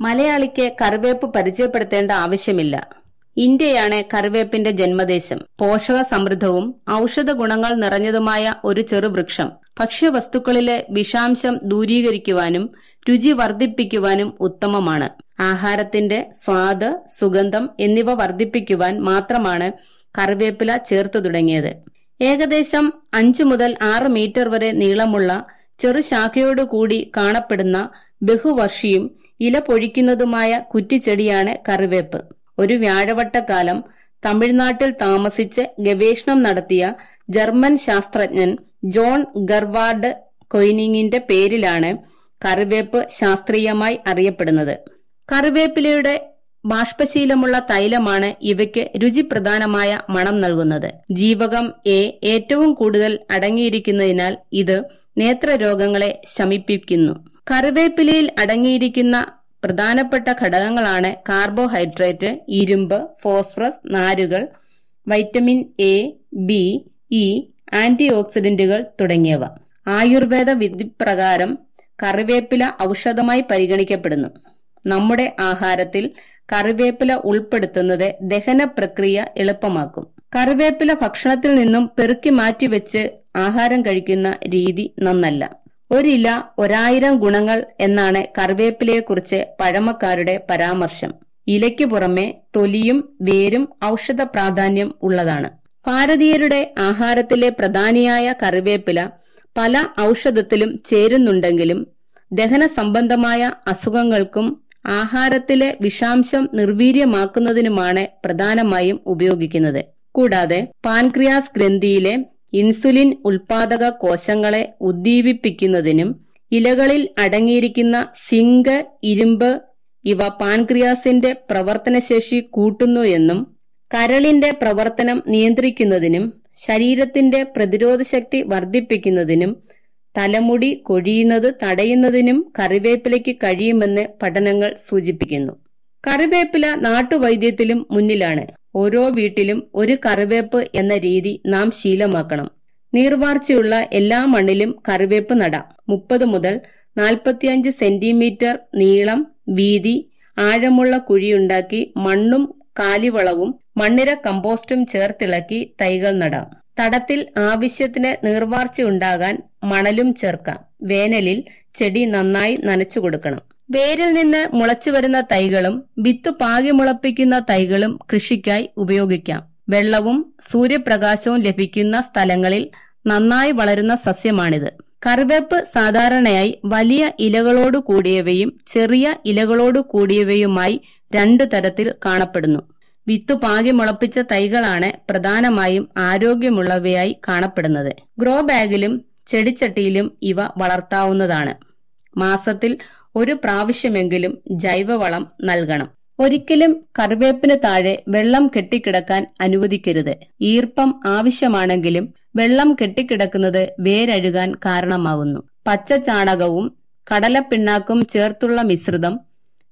മലയാളിക്ക് കറിവേപ്പ് പരിചയപ്പെടുത്തേണ്ട ആവശ്യമില്ല. ഇന്ത്യയാണ് കറിവേപ്പിന്റെ ജന്മദേശം. പോഷക സമൃദ്ധവും ഔഷധ ഗുണങ്ങൾ നിറഞ്ഞതുമായ ഒരു ചെറുവൃക്ഷം. ഭക്ഷ്യവസ്തുക്കളിലെ വിഷാംശം ദൂരീകരിക്കുവാനും രുചി വർദ്ധിപ്പിക്കുവാനും ഉത്തമമാണ്. ആഹാരത്തിന്റെ സ്വാദ് സുഗന്ധം എന്നിവ വർദ്ധിപ്പിക്കുവാൻ മാത്രമാണ് കറിവേപ്പില ചേർത്തു തുടങ്ങിയത്. ഏകദേശം അഞ്ചു മുതൽ ആറ് മീറ്റർ വരെ നീളമുള്ള ചെറുശാഖയോടുകൂടി കാണപ്പെടുന്ന ബഹുവർഷിയും ഇല പൊഴിക്കുന്നതുമായ കുറ്റിച്ചെടിയാണ് കറിവേപ്പ്. ഒരു വ്യാഴവട്ടക്കാലം തമിഴ്നാട്ടിൽ താമസിച്ച് ഗവേഷണം നടത്തിയ ജർമ്മൻ ശാസ്ത്രജ്ഞൻ ജോൺ ഗർവാർഡ് കൊയ്നിങ്ങിന്റെ പേരിലാണ് കറിവേപ്പ് ശാസ്ത്രീയമായി അറിയപ്പെടുന്നത്. കറിവേപ്പിലയുടെ ബാഷ്പശീലമുള്ള തൈലമാണ് ഇവയ്ക്ക് രുചിപ്രധാനമായ മണം നൽകുന്നത്. ജീവകം എ ഏറ്റവും കൂടുതൽ അടങ്ങിയിരിക്കുന്നതിനാൽ ഇത് നേത്രരോഗങ്ങളെ ശമിപ്പിക്കുന്നു. കറിവേപ്പിലയിൽ അടങ്ങിയിരിക്കുന്ന പ്രധാനപ്പെട്ട ഘടകങ്ങളാണ് കാർബോഹൈഡ്രേറ്റ് ഇരുമ്പ് ഫോസ്ഫറസ് നാരുകൾ വൈറ്റമിൻ എ ബി ഇ ആന്റി ഓക്സിഡന്റുകൾ തുടങ്ങിയവ. ആയുർവേദ വിധി പ്രകാരം കറിവേപ്പില ഔഷധമായി പരിഗണിക്കപ്പെടുന്നു. നമ്മുടെ ആഹാരത്തിൽ കറിവേപ്പില ഉൾപ്പെടുത്തുന്നത് ദഹന പ്രക്രിയ എളുപ്പമാക്കും. കറിവേപ്പില ഭക്ഷണത്തിൽ നിന്നും പെറുക്കി മാറ്റി വെച്ച് ആഹാരം കഴിക്കുന്ന രീതി നന്നല്ല. ഒരില ഒരായിരം ഗുണങ്ങൾ എന്നാണ് കറിവേപ്പിലയെക്കുറിച്ച് പഴമക്കാരുടെ പരാമർശം. ഇലയ്ക്കു പുറമെ തൊലിയും വേരും ഔഷധ പ്രാധാന്യം ഉള്ളതാണ്. ഭാരതീയരുടെ ആഹാരത്തിലെ പ്രധാനിയായ കറിവേപ്പില പല ഔഷധത്തിലും ചേരുന്നുണ്ടെങ്കിലും ദഹന സംബന്ധമായ അസുഖങ്ങൾക്കും ആഹാരത്തിലെ വിഷാംശം നിർവീര്യമാക്കുന്നതിനുമാണ് പ്രധാനമായും ഉപയോഗിക്കുന്നത്. കൂടാതെ പാൻക്രിയാസ് ഗ്രന്ഥിയിലെ ഇൻസുലിൻ ഉൽപാദക കോശങ്ങളെ ഉദ്ദീപിപ്പിക്കുന്നതിനും ഇലകളിൽ അടങ്ങിയിരിക്കുന്ന സിങ്ക് ഇരുമ്പ് ഇവ പാൻക്രിയാസിന്റെ പ്രവർത്തനശേഷി കൂട്ടുന്നു എന്നും കരളിന്റെ പ്രവർത്തനം നിയന്ത്രിക്കുന്നതിനും ശരീരത്തിന്റെ പ്രതിരോധശക്തി വർദ്ധിപ്പിക്കുന്നതിനും തലമുടി കൊഴിയുന്നത് തടയുന്നതിനും കറിവേപ്പിലയ്ക്ക് കഴിയുമെന്ന് പഠനങ്ങൾ സൂചിപ്പിക്കുന്നു. കറിവേപ്പില നാട്ടുവൈദ്യത്തിലും മുന്നിലാണ്. ഓരോ വീട്ടിലും ഒരു കറിവേപ്പ് എന്ന രീതി നാം ശീലമാക്കണം. നീർവാർച്ചയുള്ള എല്ലാ മണ്ണിലും കറിവേപ്പ് നടാം. മുപ്പത് മുതൽ നാൽപ്പത്തിയഞ്ച് സെന്റിമീറ്റർ നീളം വീതി ആഴമുള്ള കുഴിയുണ്ടാക്കി മണ്ണും കാലിവളവും മണ്ണിര കമ്പോസ്റ്റും ചേർത്തിളക്കി തൈകൾ നടാം. തടത്തിൽ ആവശ്യത്തിന് നീർവാർച്ച ഉണ്ടാകാൻ മണലും ചേർക്കാം. വേനലിൽ ചെടി നന്നായി നനച്ചു കൊടുക്കണം വേരിൽ നിന്ന് മുളച്ചു വരുന്ന തൈകളും വിത്ത് പാകി മുളപ്പിക്കുന്ന തൈകളും കൃഷിക്കായി ഉപയോഗിക്കാം. വെള്ളവും സൂര്യപ്രകാശവും ലഭിക്കുന്ന സ്ഥലങ്ങളിൽ നന്നായി വളരുന്ന സസ്യമാണിത്. കറിവേപ്പ് സാധാരണയായി വലിയ ഇലകളോട് കൂടിയവയും ചെറിയ ഇലകളോട് കൂടിയവയുമായി രണ്ടു തരത്തിൽ കാണപ്പെടുന്നു. വിത്തു പാകി മുളപ്പിച്ച തൈകളാണ് പ്രധാനമായും ആരോഗ്യമുള്ളവയായി കാണപ്പെടുന്നത്. ഗ്രോ ബാഗിലും ചെടിച്ചട്ടിയിലും ഇവ വളർത്താവുന്നതാണ്. മാസത്തിൽ ഒരു പ്രാവശ്യമെങ്കിലും ജൈവവളം നൽകണം. ഒരിക്കലും കറിവേപ്പിന് താഴെ വെള്ളം കെട്ടിക്കിടക്കാൻ അനുവദിക്കരുത്. ഈർപ്പം ആവശ്യമാണെങ്കിലും വെള്ളം കെട്ടിക്കിടക്കുന്നത് വേരഴുകാൻ കാരണമാകുന്നു. പച്ച ചാണകവും കടലപ്പിണ്ണാക്കും ചേർത്തുള്ള മിശ്രിതം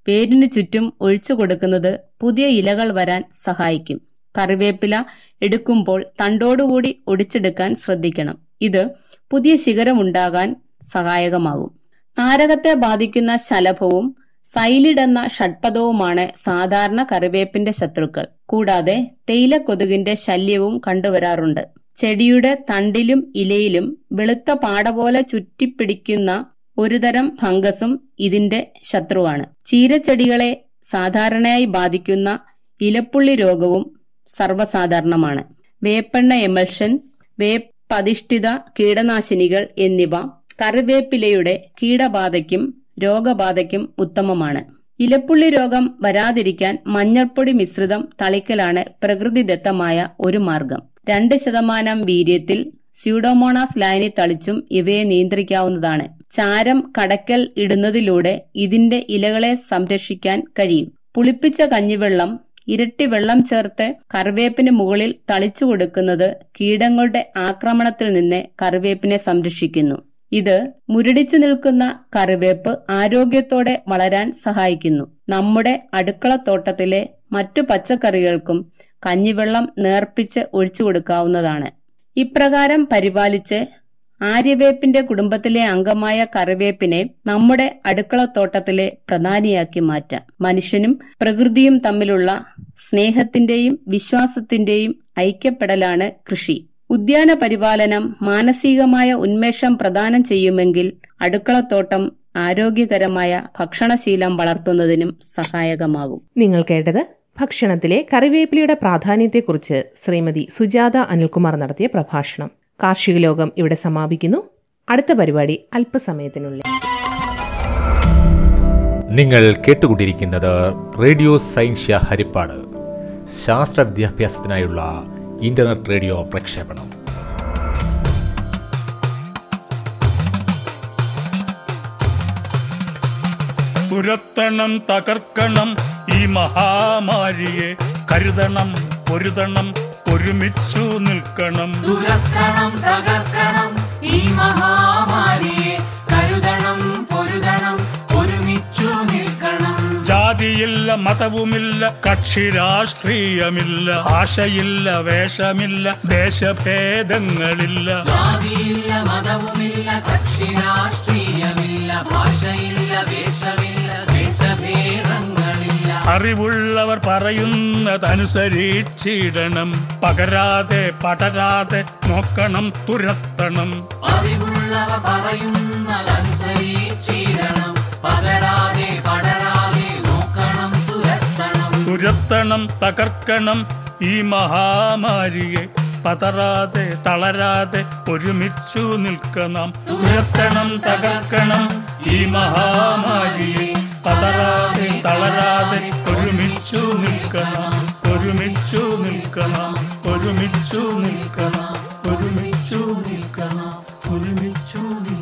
വേരിനു ചുറ്റും ഒഴിച്ചു കൊടുക്കുന്നത് പുതിയ ഇലകൾ വരാൻ സഹായിക്കും. കറിവേപ്പില എടുക്കുമ്പോൾ തണ്ടോടുകൂടി ഒടിച്ചെടുക്കാൻ ശ്രദ്ധിക്കണം. ഇത് പുതിയ ശിഖരമുണ്ടാകാൻ സഹായകമാകും. നാരകത്തെ ബാധിക്കുന്ന ശലഭവും സൈലിഡ് എന്ന ഷഡ്പദവുമാണ് സാധാരണ കറിവേപ്പിന്റെ ശത്രുക്കൾ. കൂടാതെ തേയിലക്കൊതുകിന്റെ ശല്യവും കണ്ടുവരാറുണ്ട്. ചെടിയുടെ തണ്ടിലും ഇലയിലും വെളുത്ത പാട പോലെ ചുറ്റിപ്പിടിക്കുന്ന ഒരുതരം ഫംഗസും ഇതിന്റെ ശത്രുവാണ്. ചീരച്ചെടികളെ സാധാരണയായി ബാധിക്കുന്ന ഇലപ്പുള്ളി രോഗവും സർവസാധാരണമാണ്. വേപ്പെണ്ണ എമൽഷൻ വേപ്പധിഷ്ഠിത കീടനാശിനികൾ എന്നിവ കറിവേപ്പിലയുടെ കീടബാധയ്ക്കും രോഗബാധയ്ക്കും ഉത്തമമാണ്. ഇലപ്പുള്ളി രോഗം വരാതിരിക്കാൻ മഞ്ഞൾപ്പൊടി മിശ്രിതം തളിക്കലാണ് പ്രകൃതിദത്തമായ ഒരു മാർഗം. രണ്ട് ശതമാനം വീര്യത്തിൽ സ്യൂഡോമോണാസ് ലൈനി തളിച്ചും ഇവയെ നിയന്ത്രിക്കാവുന്നതാണ്. ചാരം കടക്കൽ ഇടുന്നതിലൂടെ ഇതിന്റെ ഇലകളെ സംരക്ഷിക്കാൻ കഴിയും. പുളിപ്പിച്ച കഞ്ഞിവെള്ളം ഇരട്ടി വെള്ളം ചേർത്ത് കറിവേപ്പിന് മുകളിൽ തളിച്ചു കൊടുക്കുന്നത് കീടങ്ങളുടെ ആക്രമണത്തിൽ നിന്ന് കറിവേപ്പിനെ സംരക്ഷിക്കുന്നു. ഇത് മുരടിച്ചു നിൽക്കുന്ന കറിവേപ്പ് ആരോഗ്യത്തോടെ വളരാൻ സഹായിക്കുന്നു. നമ്മുടെ അടുക്കളത്തോട്ടത്തിലെ മറ്റു പച്ചക്കറികൾക്കും കഞ്ഞിവെള്ളം നേർപ്പിച്ച് ഒഴിച്ചു കൊടുക്കാവുന്നതാണ്. ഇപ്രകാരം പരിപാലിച്ച് ആര്യവേപ്പിന്റെ കുടുംബത്തിലെ അംഗമായ കറിവേപ്പിനെ നമ്മുടെ അടുക്കളത്തോട്ടത്തിലെ പ്രധാനിയാക്കി മാറ്റാം. മനുഷ്യനും പ്രകൃതിയും തമ്മിലുള്ള സ്നേഹത്തിന്റെയും വിശ്വാസത്തിന്റെയും ഐക്യപ്പെടലാണ് കൃഷി. ഉദ്യാന പരിപാലനം മാനസികമായ ഉന്മേഷം പ്രദാനം ചെയ്യുമെങ്കിൽ അടുക്കളത്തോട്ടം ആരോഗ്യകരമായ ഭക്ഷണശീലം വളർത്തുന്നതിനും സഹായകമാകും. നിങ്ങൾ കേട്ടത് ഭക്ഷണത്തിലെ കറിവേപ്പിലയുടെ പ്രാധാന്യത്തെക്കുറിച്ച് ശ്രീമതി സുജാത അനിൽകുമാർ നടത്തിയ പ്രഭാഷണം. കാർഷിക ലോകം ഇവിടെ സമാപിക്കുന്നു. അടുത്ത പരിപാടി അല്പസമയത്തിനുള്ളിൽ. നിങ്ങൾ കേട്ടുകൊണ്ടിരിക്കുന്നത് റേഡിയോ സൈൻഷ്യ ഹരിപ്പാട്. ശാസ്ത്ര വിദ്യാഭ്യാസത്തിനായുള്ള ഇന്റർനെറ്റ് റേഡിയോ പ്രക്ഷേപണം. തുരത്തണം തകർക്കണം ഈ മഹാമാരിയെ. കരുതണം പൊരുതണം ഒരുമിച്ചു നിൽക്കണം. തുരത്തണം തകർക്കണം ഈ മഹാമാരിയെ. ജാതിയില്ല മതവുമില്ല കക്ഷി രാഷ്ട്രീയമില്ല ഭാഷയില്ല വേഷമില്ല ദേശഭേദങ്ങളില്ല. ജാതിയില്ല മതവുമില്ല കക്ഷി രാഷ്ട്രീയമില്ല ഭാഷയില്ല വേഷമില്ല ദേശഭേദങ്ങളില്ല. അറിവുള്ളവർ പറയുന്നതനുസരിച്ചിടണം. പകരാതെ പടരാതെ നോക്കണം തുരത്തണം. അറിവുള്ളവർ പറയുന്നതനുസരിച്ചിടണം. പകരാതെ തുരത്തണം തകർക്കണം ഈ മഹാമാരിയെ. പതറാതെ തളരാതെ ഒരുമിച്ചു നിൽക്കണം. തുരത്തണം തകർക്കണം ഈ മഹാമാരിയെ. പതറാതെ തളരാതെ ഒരുമിച്ചു നിൽക്കണം. ഒരുമിച്ചു നിൽക്കണം. ഒരുമിച്ചു നിൽക്കണം. ഒരുമിച്ചു നിൽക്കണം. ഒരുമിച്ചു നിൽക്കണം.